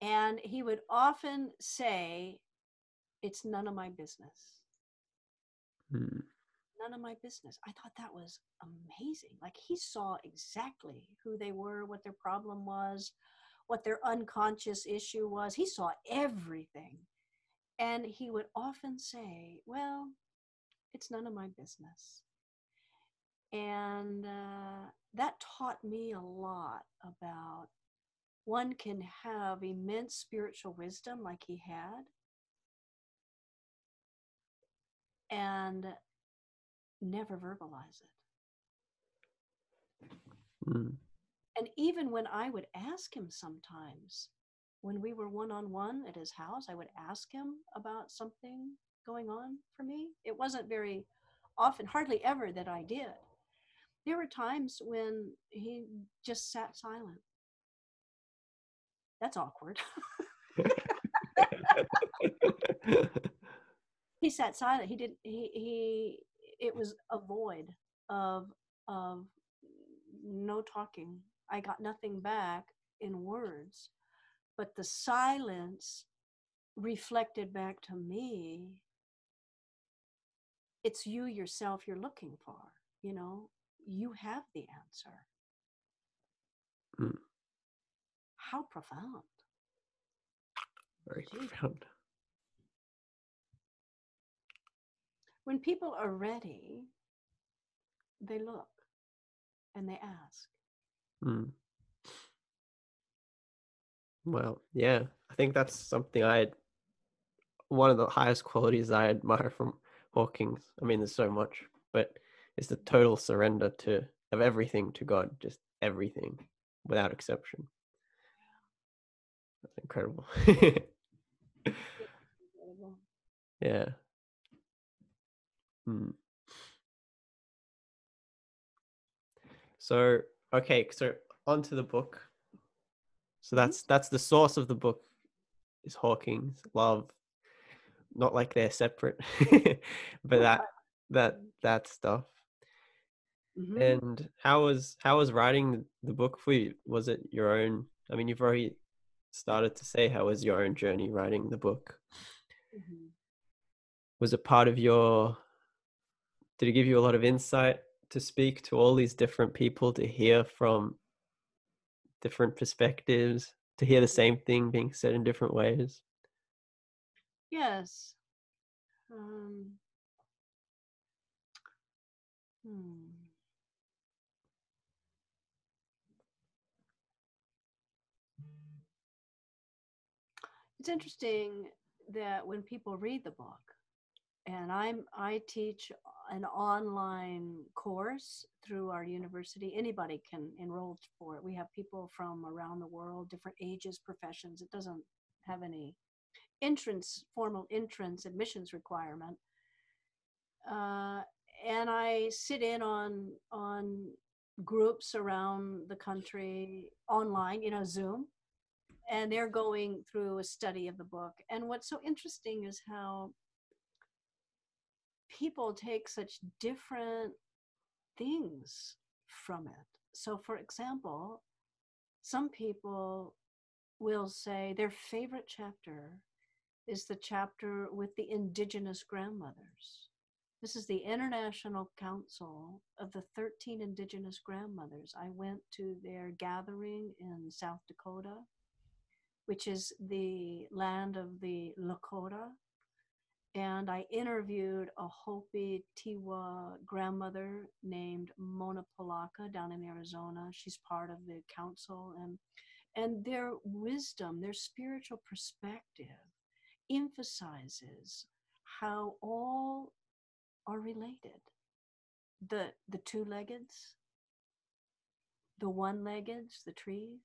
And he would often say, It's none of my business. Mm, None of my business. I thought that was amazing. Like he saw exactly who they were, what their problem was, what their unconscious issue was. He saw everything. And he would often say, Well, it's none of my business. And uh, that taught me a lot about one can have immense spiritual wisdom like he had and never verbalize it. Mm. And even when I would ask him sometimes, when we were one on one at his house, I would ask him about something going on for me. It wasn't very often, hardly ever that I did. There were times when he just sat silent. That's awkward. <laughs> <laughs> <laughs> he sat silent. He did he he it was a void of of no talking. I got nothing back in words. But the silence reflected back to me it's you yourself you're looking for you know you have the answer Mm. how profound Very Gee. profound. When people are ready they look and they ask Mm. Well, yeah, I think that's something I one of the highest qualities I admire from Hawkins. I mean, there's so much, but it's the total surrender to of everything to God, just everything, without exception. That's incredible. <laughs> Incredible. yeah. Hmm. So okay, so onto the book. So Mhm. that's that's the source of the book is Hawkins' love. Not like they're separate, <laughs> but that that that stuff. Mhm. And how was how was writing the book for you? Was it your own? I mean, you've already started to say how was your own journey writing the book. Mhm. Was it part of your? Did it give you a lot of insight to speak to all these different people to hear from different perspectives, to hear the same thing being said in different ways? Yes. Um, hmm. It's interesting that when people read the book, and I'm I teach an online course through our university. Anybody can enroll for it. We have people from around the world, different ages, professions. It doesn't have any entrance, formal entrance admissions requirement. Uh, and I sit in on on groups around the country online, you know, Zoom, and they're going through a study of the book. And what's so interesting is how people take such different things from it. So, for example, some people will say their favorite chapter is the chapter with the indigenous grandmothers. This is the International Council of the 13 Indigenous Grandmothers. I went to their gathering in South Dakota, which is the land of the Lakota. And I interviewed a Hopi Tewa grandmother named Mona Polacca down in Arizona. She's part of the council and and their wisdom, their spiritual perspective emphasizes how all are related. The the two-leggeds, the one-leggeds, the trees,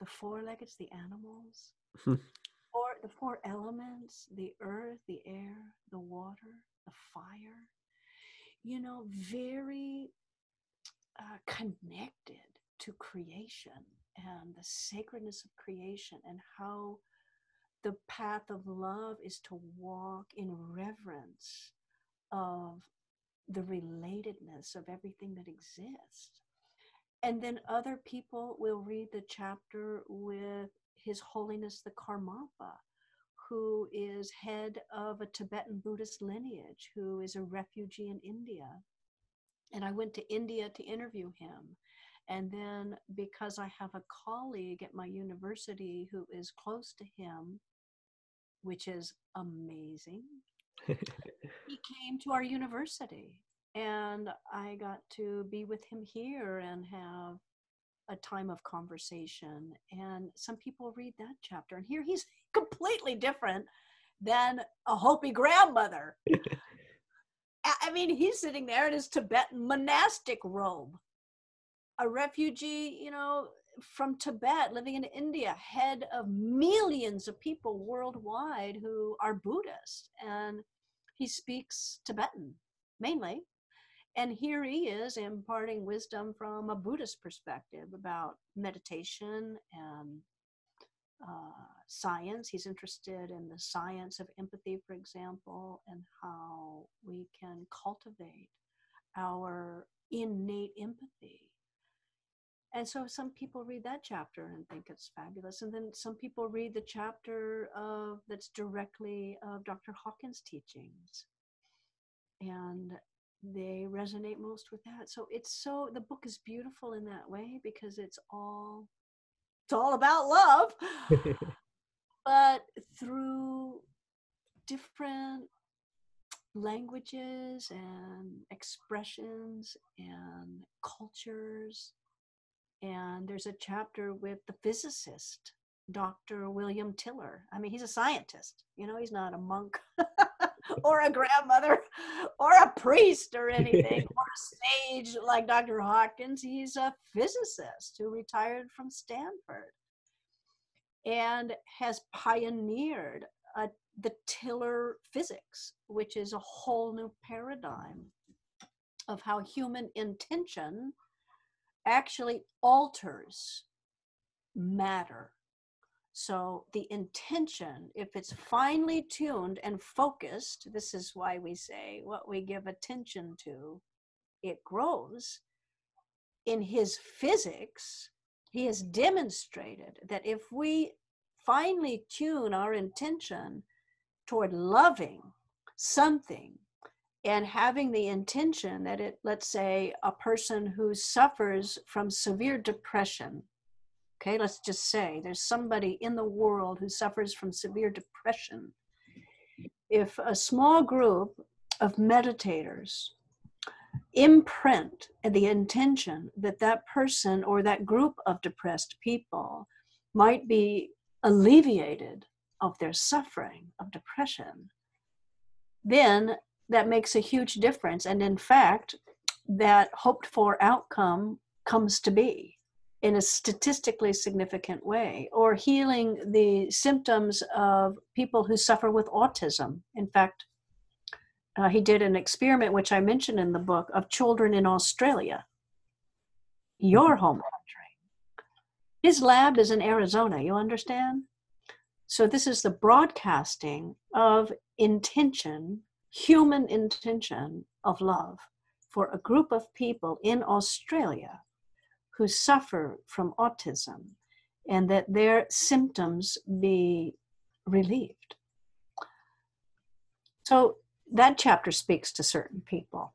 the four-leggeds, the animals, <laughs> four, the four elements, the earth, the air, the water, the fire. You know, very uh, connected to creation and the sacredness of creation and how the path of love is to walk in reverence of the relatedness of everything that exists. And then other people will read the chapter with His Holiness the Karmapa, who is head of a Tibetan Buddhist lineage, who is a refugee in India. And I went to India to interview him. And then, because I have a colleague at my university who is close to him, which is amazing, <laughs> he came to our university. And I got to be with him here and have a time of conversation. And some people read that chapter, and here he's <laughs> completely different than a Hopi grandmother. <laughs> I mean, he's sitting there in his Tibetan monastic robe, a refugee, you know, from Tibet, living in India, head of millions of people worldwide who are Buddhist. And he speaks Tibetan mainly. And here he is imparting wisdom from a Buddhist perspective about meditation and uh, science. He's interested in the science of empathy, for example, and how we can cultivate our innate empathy. And so some people read that chapter and think it's fabulous. And then some people read the chapter of that's directly of Dr. Hawkins' teachings. And they resonate most with that. So it's so the book is beautiful in that way because it's all it's all about love. <laughs> but through different languages and expressions and cultures. And there's a chapter with the physicist, Dr. William Tiller. I mean, he's a scientist, you know, he's not a monk. <laughs> <laughs> or a grandmother <laughs> or a priest or anything <laughs> or a sage like Dr. Hawkins. He's a physicist who retired from Stanford and has pioneered a, the Tiller physics, which is a whole new paradigm of how human intention actually alters matter so the intention, if it's finely tuned and focused, this is why we say what we give attention to, it grows. In his physics, he has demonstrated that if we finely tune our intention toward loving something and having the intention that it, let's say, a person who suffers from severe depression Okay, let's just say there's somebody in the world who suffers from severe depression. If a small group of meditators imprint the intention that that person or that group of depressed people might be alleviated of their suffering of depression, then that makes a huge difference. And in fact, that hoped for outcome comes to be in a statistically significant way, or healing the symptoms of people who suffer with autism. In fact, uh, he did an experiment, which I mentioned in the book, of children in Australia, your mm-hmm. home country. His lab is in Arizona, you understand? So, this is the broadcasting of intention, human intention of love for a group of people in Australia who suffer from autism and that their symptoms be relieved. So that chapter speaks to certain people.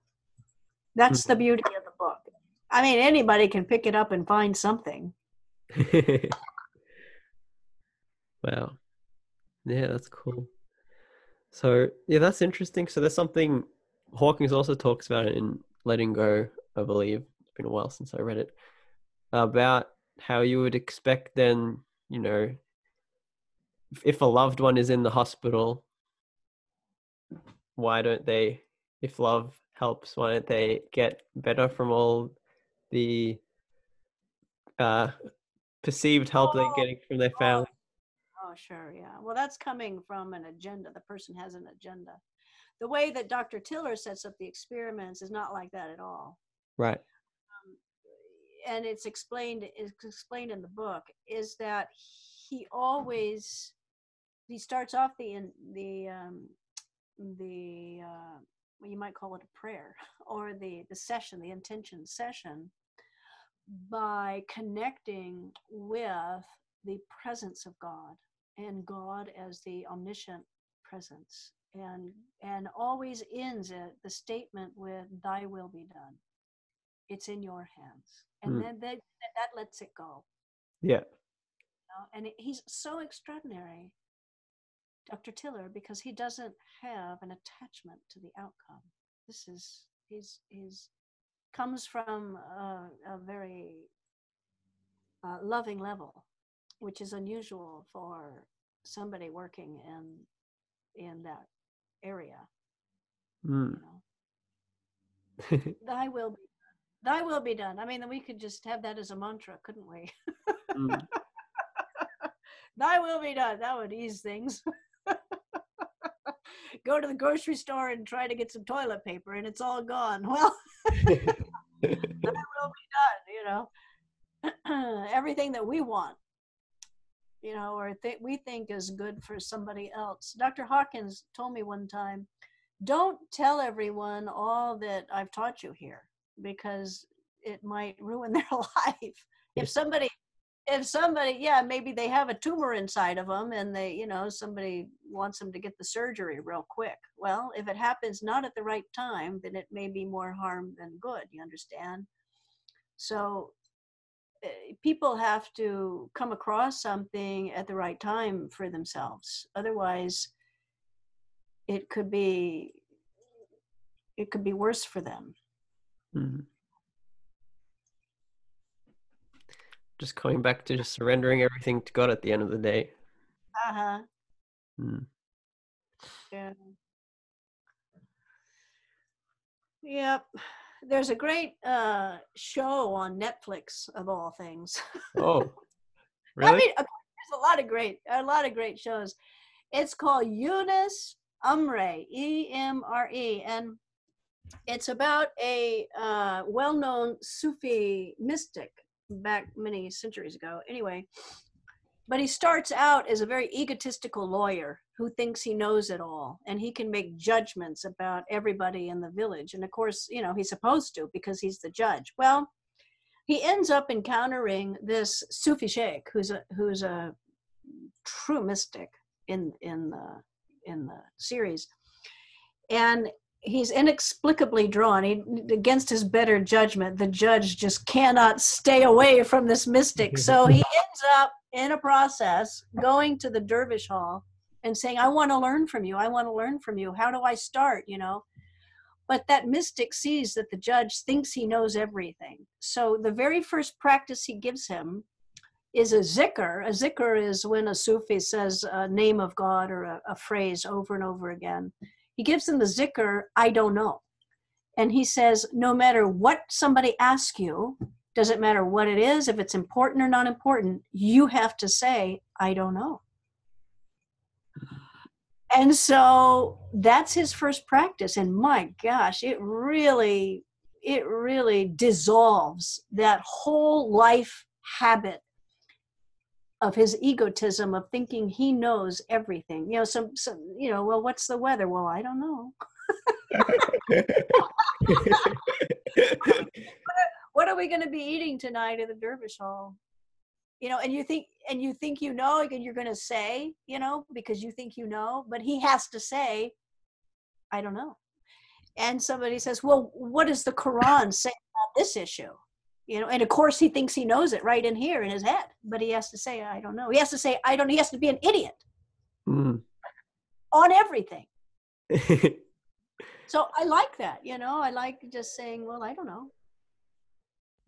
That's the mm-hmm. beauty of the book. I mean, anybody can pick it up and find something. <laughs> wow. Yeah, that's cool. So, yeah, that's interesting. So, there's something Hawkins also talks about in Letting Go, I believe. It's been a while since I read it about how you would expect then, you know, if a loved one is in the hospital, why don't they, if love helps, why don't they get better from all the uh, perceived help they're getting from their family? Oh, sure, yeah. Well, that's coming from an agenda. The person has an agenda. The way that Dr. Tiller sets up the experiments is not like that at all. Right and it's explained it's explained in the book is that he always he starts off the in the um the uh well, you might call it a prayer <laughs> or the the session the intention session by connecting with the presence of god and god as the omniscient presence. And and always ends it the statement with thy will be done it's in your hands and mm. then that, that lets it go yeah you know? and it, he's so extraordinary dr tiller because he doesn't have an attachment to the outcome this is he's he's comes from a, a very uh, loving level, which is unusual for somebody working in in that area. Mm. You know, <laughs> thy will be thy will be done. I mean, we could just have that as a mantra, couldn't we? <laughs> Mm. thy will be done. That would ease things. <laughs> Go to the grocery store and try to get some toilet paper, and it's all gone. <laughs> Well, thy will be done. You know, <clears throat> everything that we want, you know, or th- we think is good for somebody else. Dr. Hawkins told me one time, don't tell everyone all that I've taught you here because it might ruin <laughs> their life. If somebody if somebody yeah maybe they have a tumor inside of them and they you know somebody wants them to get the surgery real quick. Well if it happens not at the right time then it may be more harm than good you understand? So uh, people have to come across something at the right time for themselves. Otherwise it could be it could be worse for them Mm. Just coming back to just surrendering everything to God at the end of the day. uh-huh Mm. Yeah. Yep. There's a great uh, show on Netflix of all things. Oh, <laughs> really? I mean, uh, there's a lot of great, a lot of great shows. It's called Yunus Emre, E M R E, and it's about a uh, well-known Sufi mystic back many centuries ago. Anyway, but he starts out as a very egotistical lawyer who thinks he knows it all and he can make judgments about everybody in the village. And of course, you know, he's supposed to because he's the judge. Well, he ends up encountering this Sufi sheikh who's a who's a true mystic in in the in the series. And he's inexplicably drawn. He, against his better judgment the judge just cannot stay away from this mystic. So <laughs> he ends up in a process going to the dervish hall and saying i want to learn from you. I want to learn from you. How do i start? You know? But that mystic sees that the judge thinks he knows everything. So the very first practice he gives him is a zikr. A zikr is when a sufi says a name of god or a, a phrase over and over again he gives them the zikr, I don't know. And he says, no matter what somebody asks you, doesn't matter what it is, if it's important or not important, you have to say, I don't know. And so that's his first practice. And my gosh, it really, it really dissolves that whole life habit of his egotism of thinking he knows everything. You know, some, some you know, well, what's the weather? Well, I don't know. <laughs> what are we going to be eating tonight at the Dervish Hall? You know, and you think, and you think you know, and you're going to say, you know, because you think you know, but he has to say, I don't know. And somebody says, well, what does the Quran say about this issue? You know and of course he thinks he knows it right in here in his head but he has to say i don't know. He has to say i don't he has to be an idiot. Mm. on everything. <laughs> So i like that you know? I like just saying well i don't know.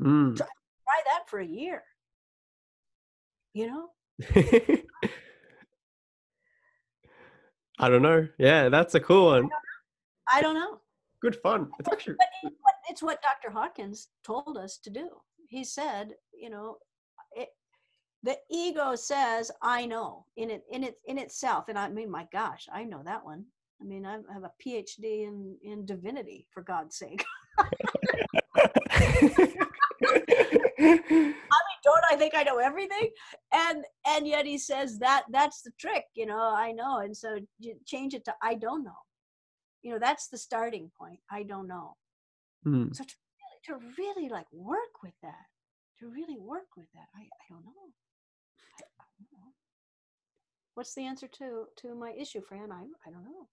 Mm. try that for a year. You know? <laughs> I don't know. Yeah, that's a cool one. i don't know Good fun. It's actually but it's what, dr hawkins told us to do he said you know it, the ego says i know in it in it in itself and i mean my gosh i know that one i mean i have a phd in in divinity for god's sake <laughs> I mean, don't I think I know everything? And and yet he says that that's the trick, you know, I know. And so you change it to I don't know. You know, that's the starting point. I don't know. Mm. So to really, to really like work with that, to really work with that, I, I don't know. I, I don't know. What's the answer to to my issue, Fran? I I don't know.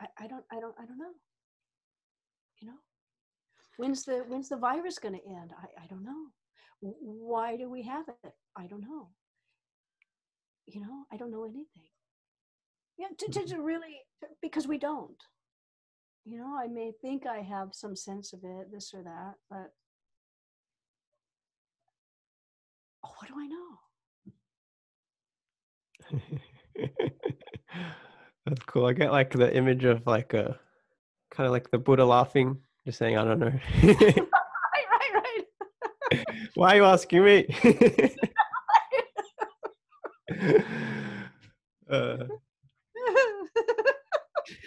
I, I don't I don't I don't know. You know? When's the when's the virus going to end? I, I don't know. Why do we have it? I don't know. You know, I don't know anything. Yeah, to, to, to really because we don't. You know, I may think I have some sense of it, this or that, but Oh, what do I know? <laughs> That's cool. I get like the image of like a kind of like the Buddha laughing, just saying, I don't know. <laughs> <laughs> right, right, right. Why are you asking me? uh,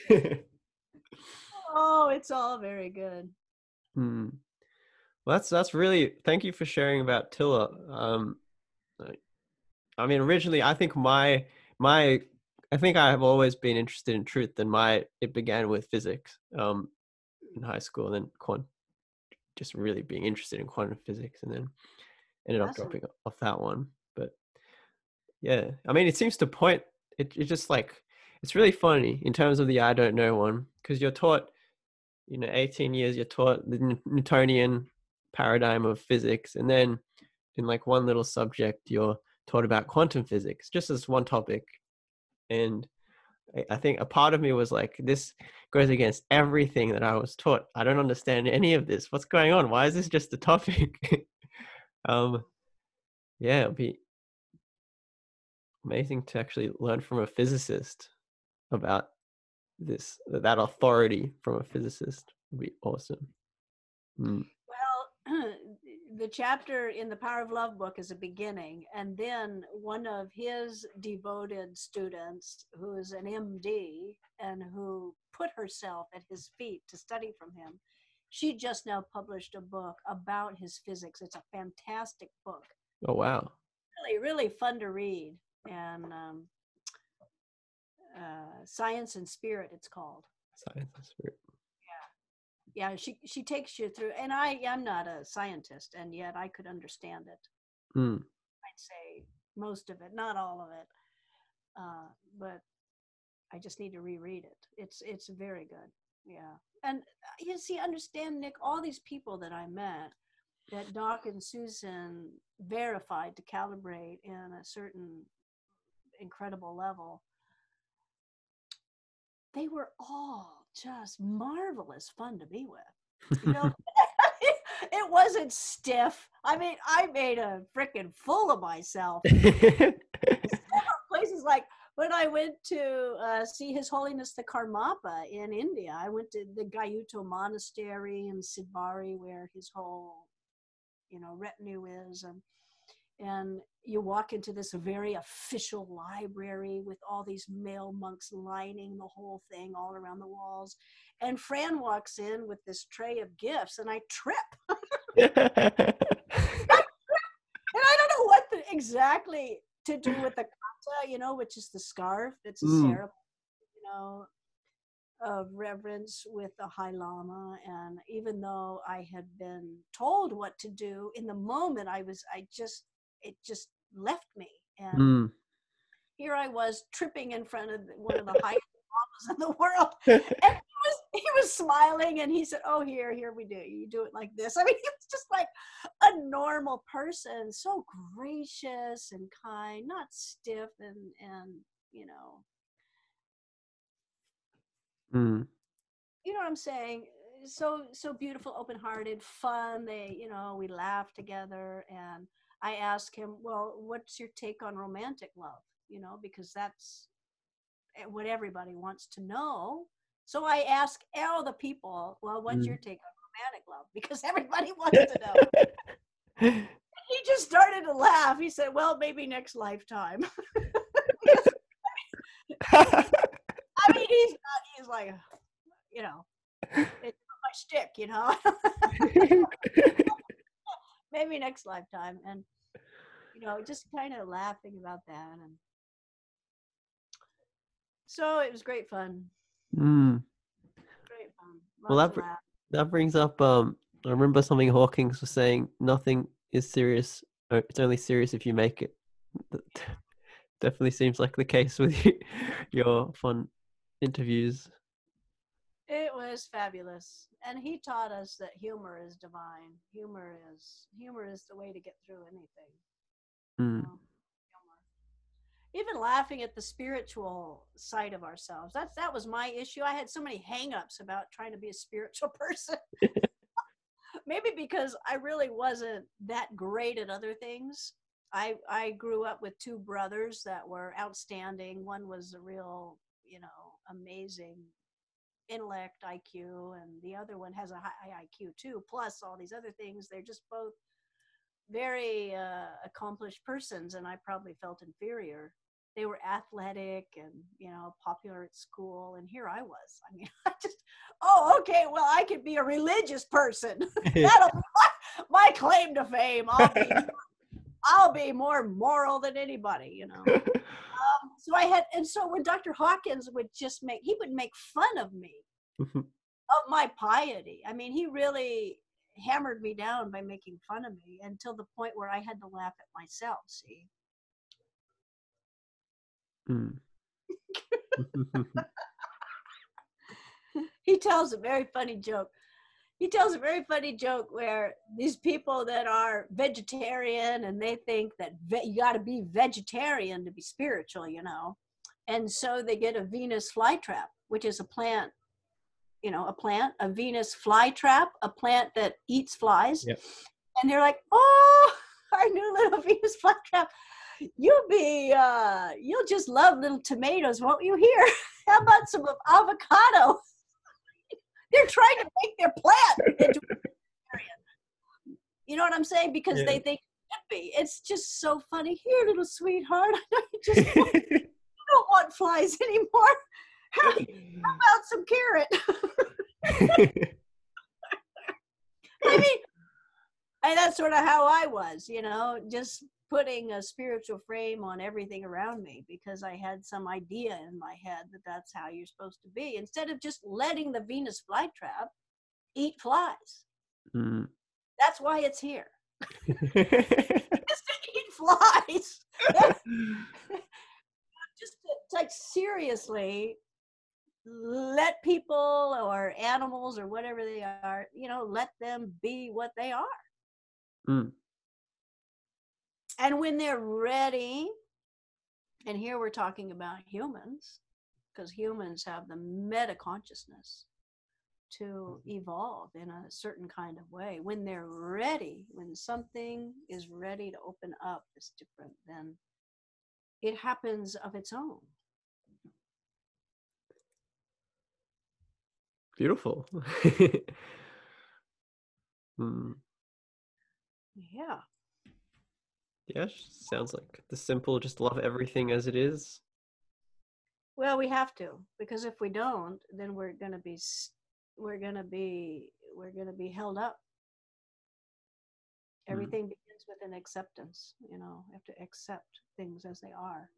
<laughs> oh, it's all very good. hmm. Well, that's that's really thank you for sharing about Tilla. Um, I- mean, originally, I think my my I think I have always been interested in truth, and my it began with physics um, in high school, and then quant, just really being interested in quantum physics, and then ended up Awesome. dropping off that one. But yeah, I mean, it seems to point. It it's just like it's really funny in terms of the I don't know one because you're taught, you know, 18 years you're taught the Newtonian paradigm of physics, and then in like one little subject you're taught about quantum physics, just as one topic, and I- think a part of me was like, this goes against everything that I was taught. I don't understand any of this. What's going on? Why is this just a topic? <laughs> um, yeah, it'll be amazing to actually learn from a physicist about this, that authority from a physicist would be awesome. Mm, Well, <clears throat> the chapter in the Power of Love book is a beginning, and then one of his devoted students, who is an MD and who put herself at his feet to study from him, she just now published a book about his physics. It's a fantastic book, Oh, wow. really, really fun to read, and um, uh, Science and Spirit, it's called. Science and spirit. yeah. Yeah, she she takes you through and i am not a scientist and yet i could understand it. Mm, i'd say most of it not all of it uh, but i just need to reread it. It's it's very good. Yeah. And uh, you see understand nick all these people that i met that doc and susan verified to calibrate in a certain incredible level they were all just marvelous fun to be with you know? <laughs> <laughs> It wasn't stiff. I mean i made a freaking fool of myself. <laughs> Places like when i went to uh, see his holiness the karmapa in india i went to the Gyuto monastery in Sidhbari where his whole you know retinue is and and you walk into this very official library with all these male monks lining the whole thing all around the walls. And fran walks in with this tray of gifts and i trip. <laughs> <laughs> And i don't know what the, exactly to do with the kata you know which is the scarf it's a Mm. ceremony you know of reverence with the high lama. And even though i had been told what to do in the moment i was i just it just left me and Mm. here I was tripping in front of one of the highest lamas in the world. <laughs> And he was, he was smiling and he said, Oh, here, here we do. You do it like this. <laughs> I mean, he was just like a normal person, so gracious and kind, not stiff and, and you know, Mm. you know what I'm saying? So so beautiful, open hearted, fun. They, you know, we laughed together and I ask him, Well, what's your take on romantic love? You know, because that's eh, what everybody wants to know. So I ask all the people, Well, what's Mm. your take on romantic love? <laughs> Because everybody <laughs> wants to know. <laughs> he just started to laugh. He said, Well, maybe next lifetime. I mean, he's not, he's like, you know, it's not my shtick, you know. Maybe next lifetime, and you know, just kind of laughing about that, and so it was great fun. mm. Great fun. Well, that br- That brings up. Um, I remember something Hawkins was saying. Nothing is serious. Or it's only serious if you make it. That <laughs> definitely seems like the case with you, <laughs> your fun interviews. It was fabulous, and he taught us that humor is divine. Humor is humor is the way to get through anything. Mm. know. Even laughing at the spiritual side of ourselves. That's that was my issue. I had so many hangups about trying to be a spiritual <laughs> person. <laughs> Maybe because I really wasn't that great at other things. I I grew up with two brothers that were outstanding. One was a real, you know, amazing intellect IQ, and the other one has a high IQ too. Plus all these other things. They're just both very uh, accomplished persons, and I probably felt inferior. They were athletic and you know popular at school, and here I was. I mean, <laughs> I just oh okay, well I could be a religious person. <laughs> <laughs> That'll be my, my claim to fame. I'll be I'll be more moral than anybody, you know. So I had, and so when Dr. Hawkins would just make, he would make fun of me of my piety. I mean, he really hammered me down by making fun of me until the point where I had to laugh at myself. See. Mm. <laughs> he tells a very funny joke he tells a very funny joke where these people that are vegetarian and they think that ve- you got to be vegetarian to be spiritual, you know, and so they get a Venus flytrap, which is a plant, you know, a plant, a Venus flytrap, a plant that eats flies, Yep. and they're like, oh, <laughs> our new little <laughs> Venus flytrap. You'll be, uh, you'll just love little tomatoes, won't you? Here, <laughs> how about some of avocado? They're trying to make their plant into vegetarian. You know what I'm saying? Because Yeah. they think it be. It's just so funny. Here, little sweetheart, <laughs> I just want- <laughs> don't want flies anymore. How, <laughs> how about some carrot? I mean, and that's sort of how I was, you know, just putting a spiritual frame on everything around me because I had some idea in my head that that's how you're supposed to be instead of just letting the Venus flytrap eat flies. Mm. That's why it's here. <laughs> <laughs> Just to eat flies. <laughs> just to, like seriously let people or animals or whatever they are, you know, let them be what they are. Mm. And when they're ready, and here we're talking about humans, because humans have the meta consciousness to evolve in a certain kind of way. When they're ready, when something is ready to open up that's different, then it happens of its own. Beautiful. <laughs> mm. Yeah. Yeah, sounds like the simple, just love everything as it is. Well, we have to because if we don't, then we're gonna be we're gonna be we're gonna be held up. Mm. Everything begins with an acceptance. You know, you have to accept things as they are.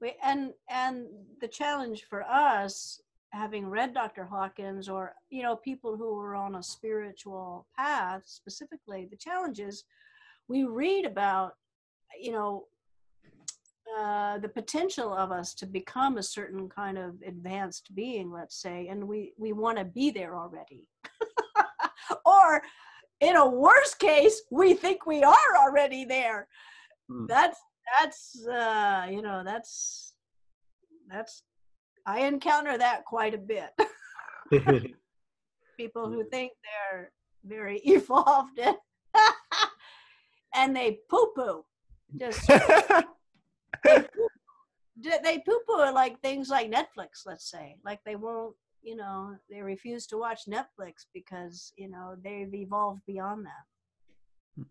We, and and the challenge for us, having read Dr. Hawkins or you know people who were on a spiritual path specifically, the challenge is we read about you know uh, the potential of us to become a certain kind of advanced being, let's say, and we we want to be there already, <laughs> or in a worst case, we think we are already there. Mm. That's that's uh, you know that's that's I encounter that quite a bit. <laughs> People who <laughs> think they're very evolved and, and they poo poo just <laughs> they poo-poo like things like Netflix, let's say. Like they won't, you know, they refuse to watch Netflix because, you know, they've evolved beyond that. Hmm.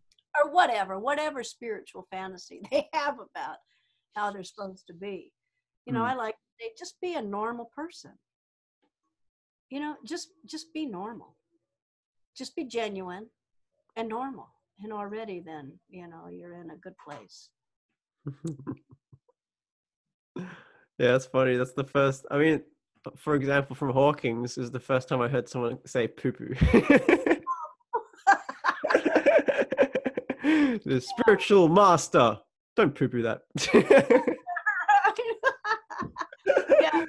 Or whatever, whatever spiritual fantasy <laughs> they have about how they're supposed to be. You know, Hmm. I like they just be a normal person. You know, just just be normal. Just be genuine and normal. And already then, you know, you're in a good place. <laughs> yeah, it's funny. That's the first. I mean, for example, from Hawkins is the first time I heard someone say poo poo. <laughs> the spiritual master. Don't poo poo that. <laughs> yeah,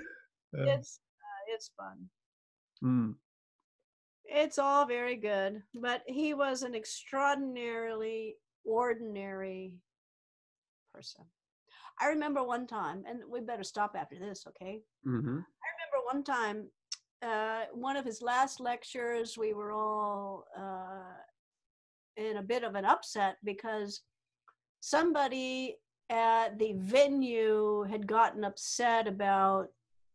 it's uh, it's fun. mm, It's all very good, but he was an extraordinarily ordinary person. I remember one time, and we better stop after this, okay? mhm. I remember one time, uh, one of his last lectures, we were all uh, in a bit of an upset because somebody at the venue had gotten upset about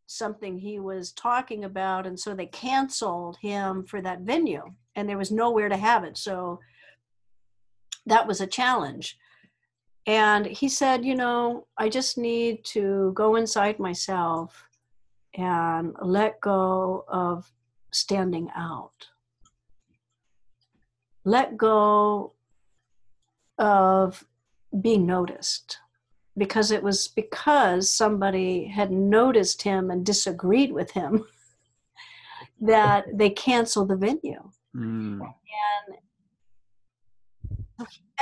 something he was talking about and so they canceled him for that venue and there was nowhere to have it. So that was a challenge. And he said you know i just need to go inside myself and let go of standing out. Let go of being noticed because it was because somebody had noticed him and disagreed with him <laughs> that <laughs> they canceled the venue. Mm. And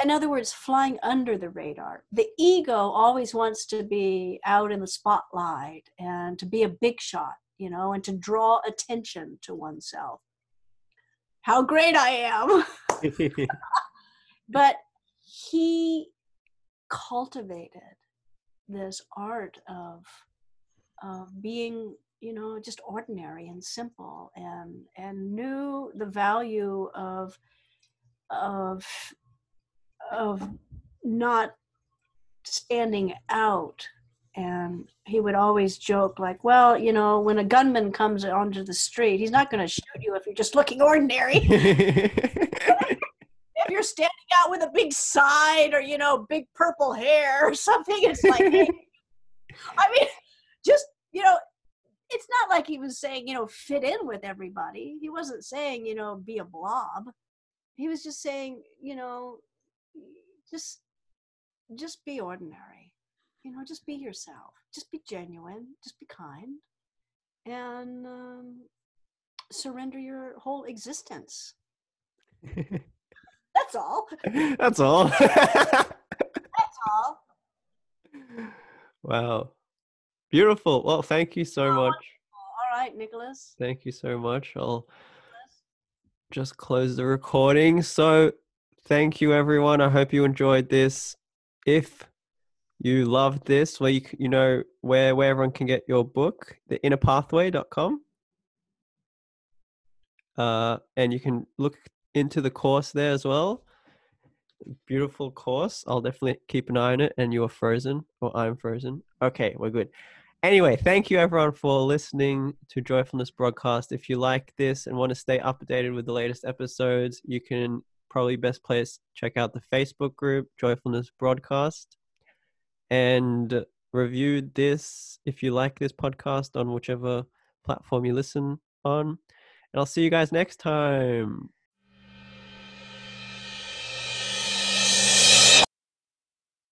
in other words, flying under the radar. The ego always wants to be out in the spotlight and to be a big shot, you know, and to draw attention to oneself. How great I am. <laughs> but he cultivated this art of of being you know just ordinary and simple and and knew the value of of of not standing out. And he would always joke like well you know when a gunman comes onto the street he's not going to shoot you if you're just looking ordinary <laughs> <laughs> you're standing out with a big side or you know big purple hair or something it's like hey. <laughs> i mean just you know it's not like he was saying you know fit in with everybody. He wasn't saying you know be a blob. He was just saying you know just just be ordinary. You know just be yourself. Just be genuine. Just be kind. And um, surrender your whole existence <laughs> that's all. <laughs> That's all. <laughs> That's all. Wow. Beautiful. Well, thank you so Oh, much. All right, Nicholas. Thank you so much. I'll just close the recording. So, thank you, everyone. I hope you enjoyed this. If you loved this, where you you know where where everyone can get your book, the theinnerpathway.com. Uh, and you can look into the course there as well. Beautiful course. I'll definitely keep an eye on it. And you are frozen, or I'm frozen. Okay, we're good. Anyway, thank you everyone for listening to Joyfulness Broadcast. If you like this and want to stay updated with the latest episodes, you can probably best place check out the Facebook group Joyfulness Broadcast and review this if you like this podcast on whichever platform you listen on. And I'll see you guys next time.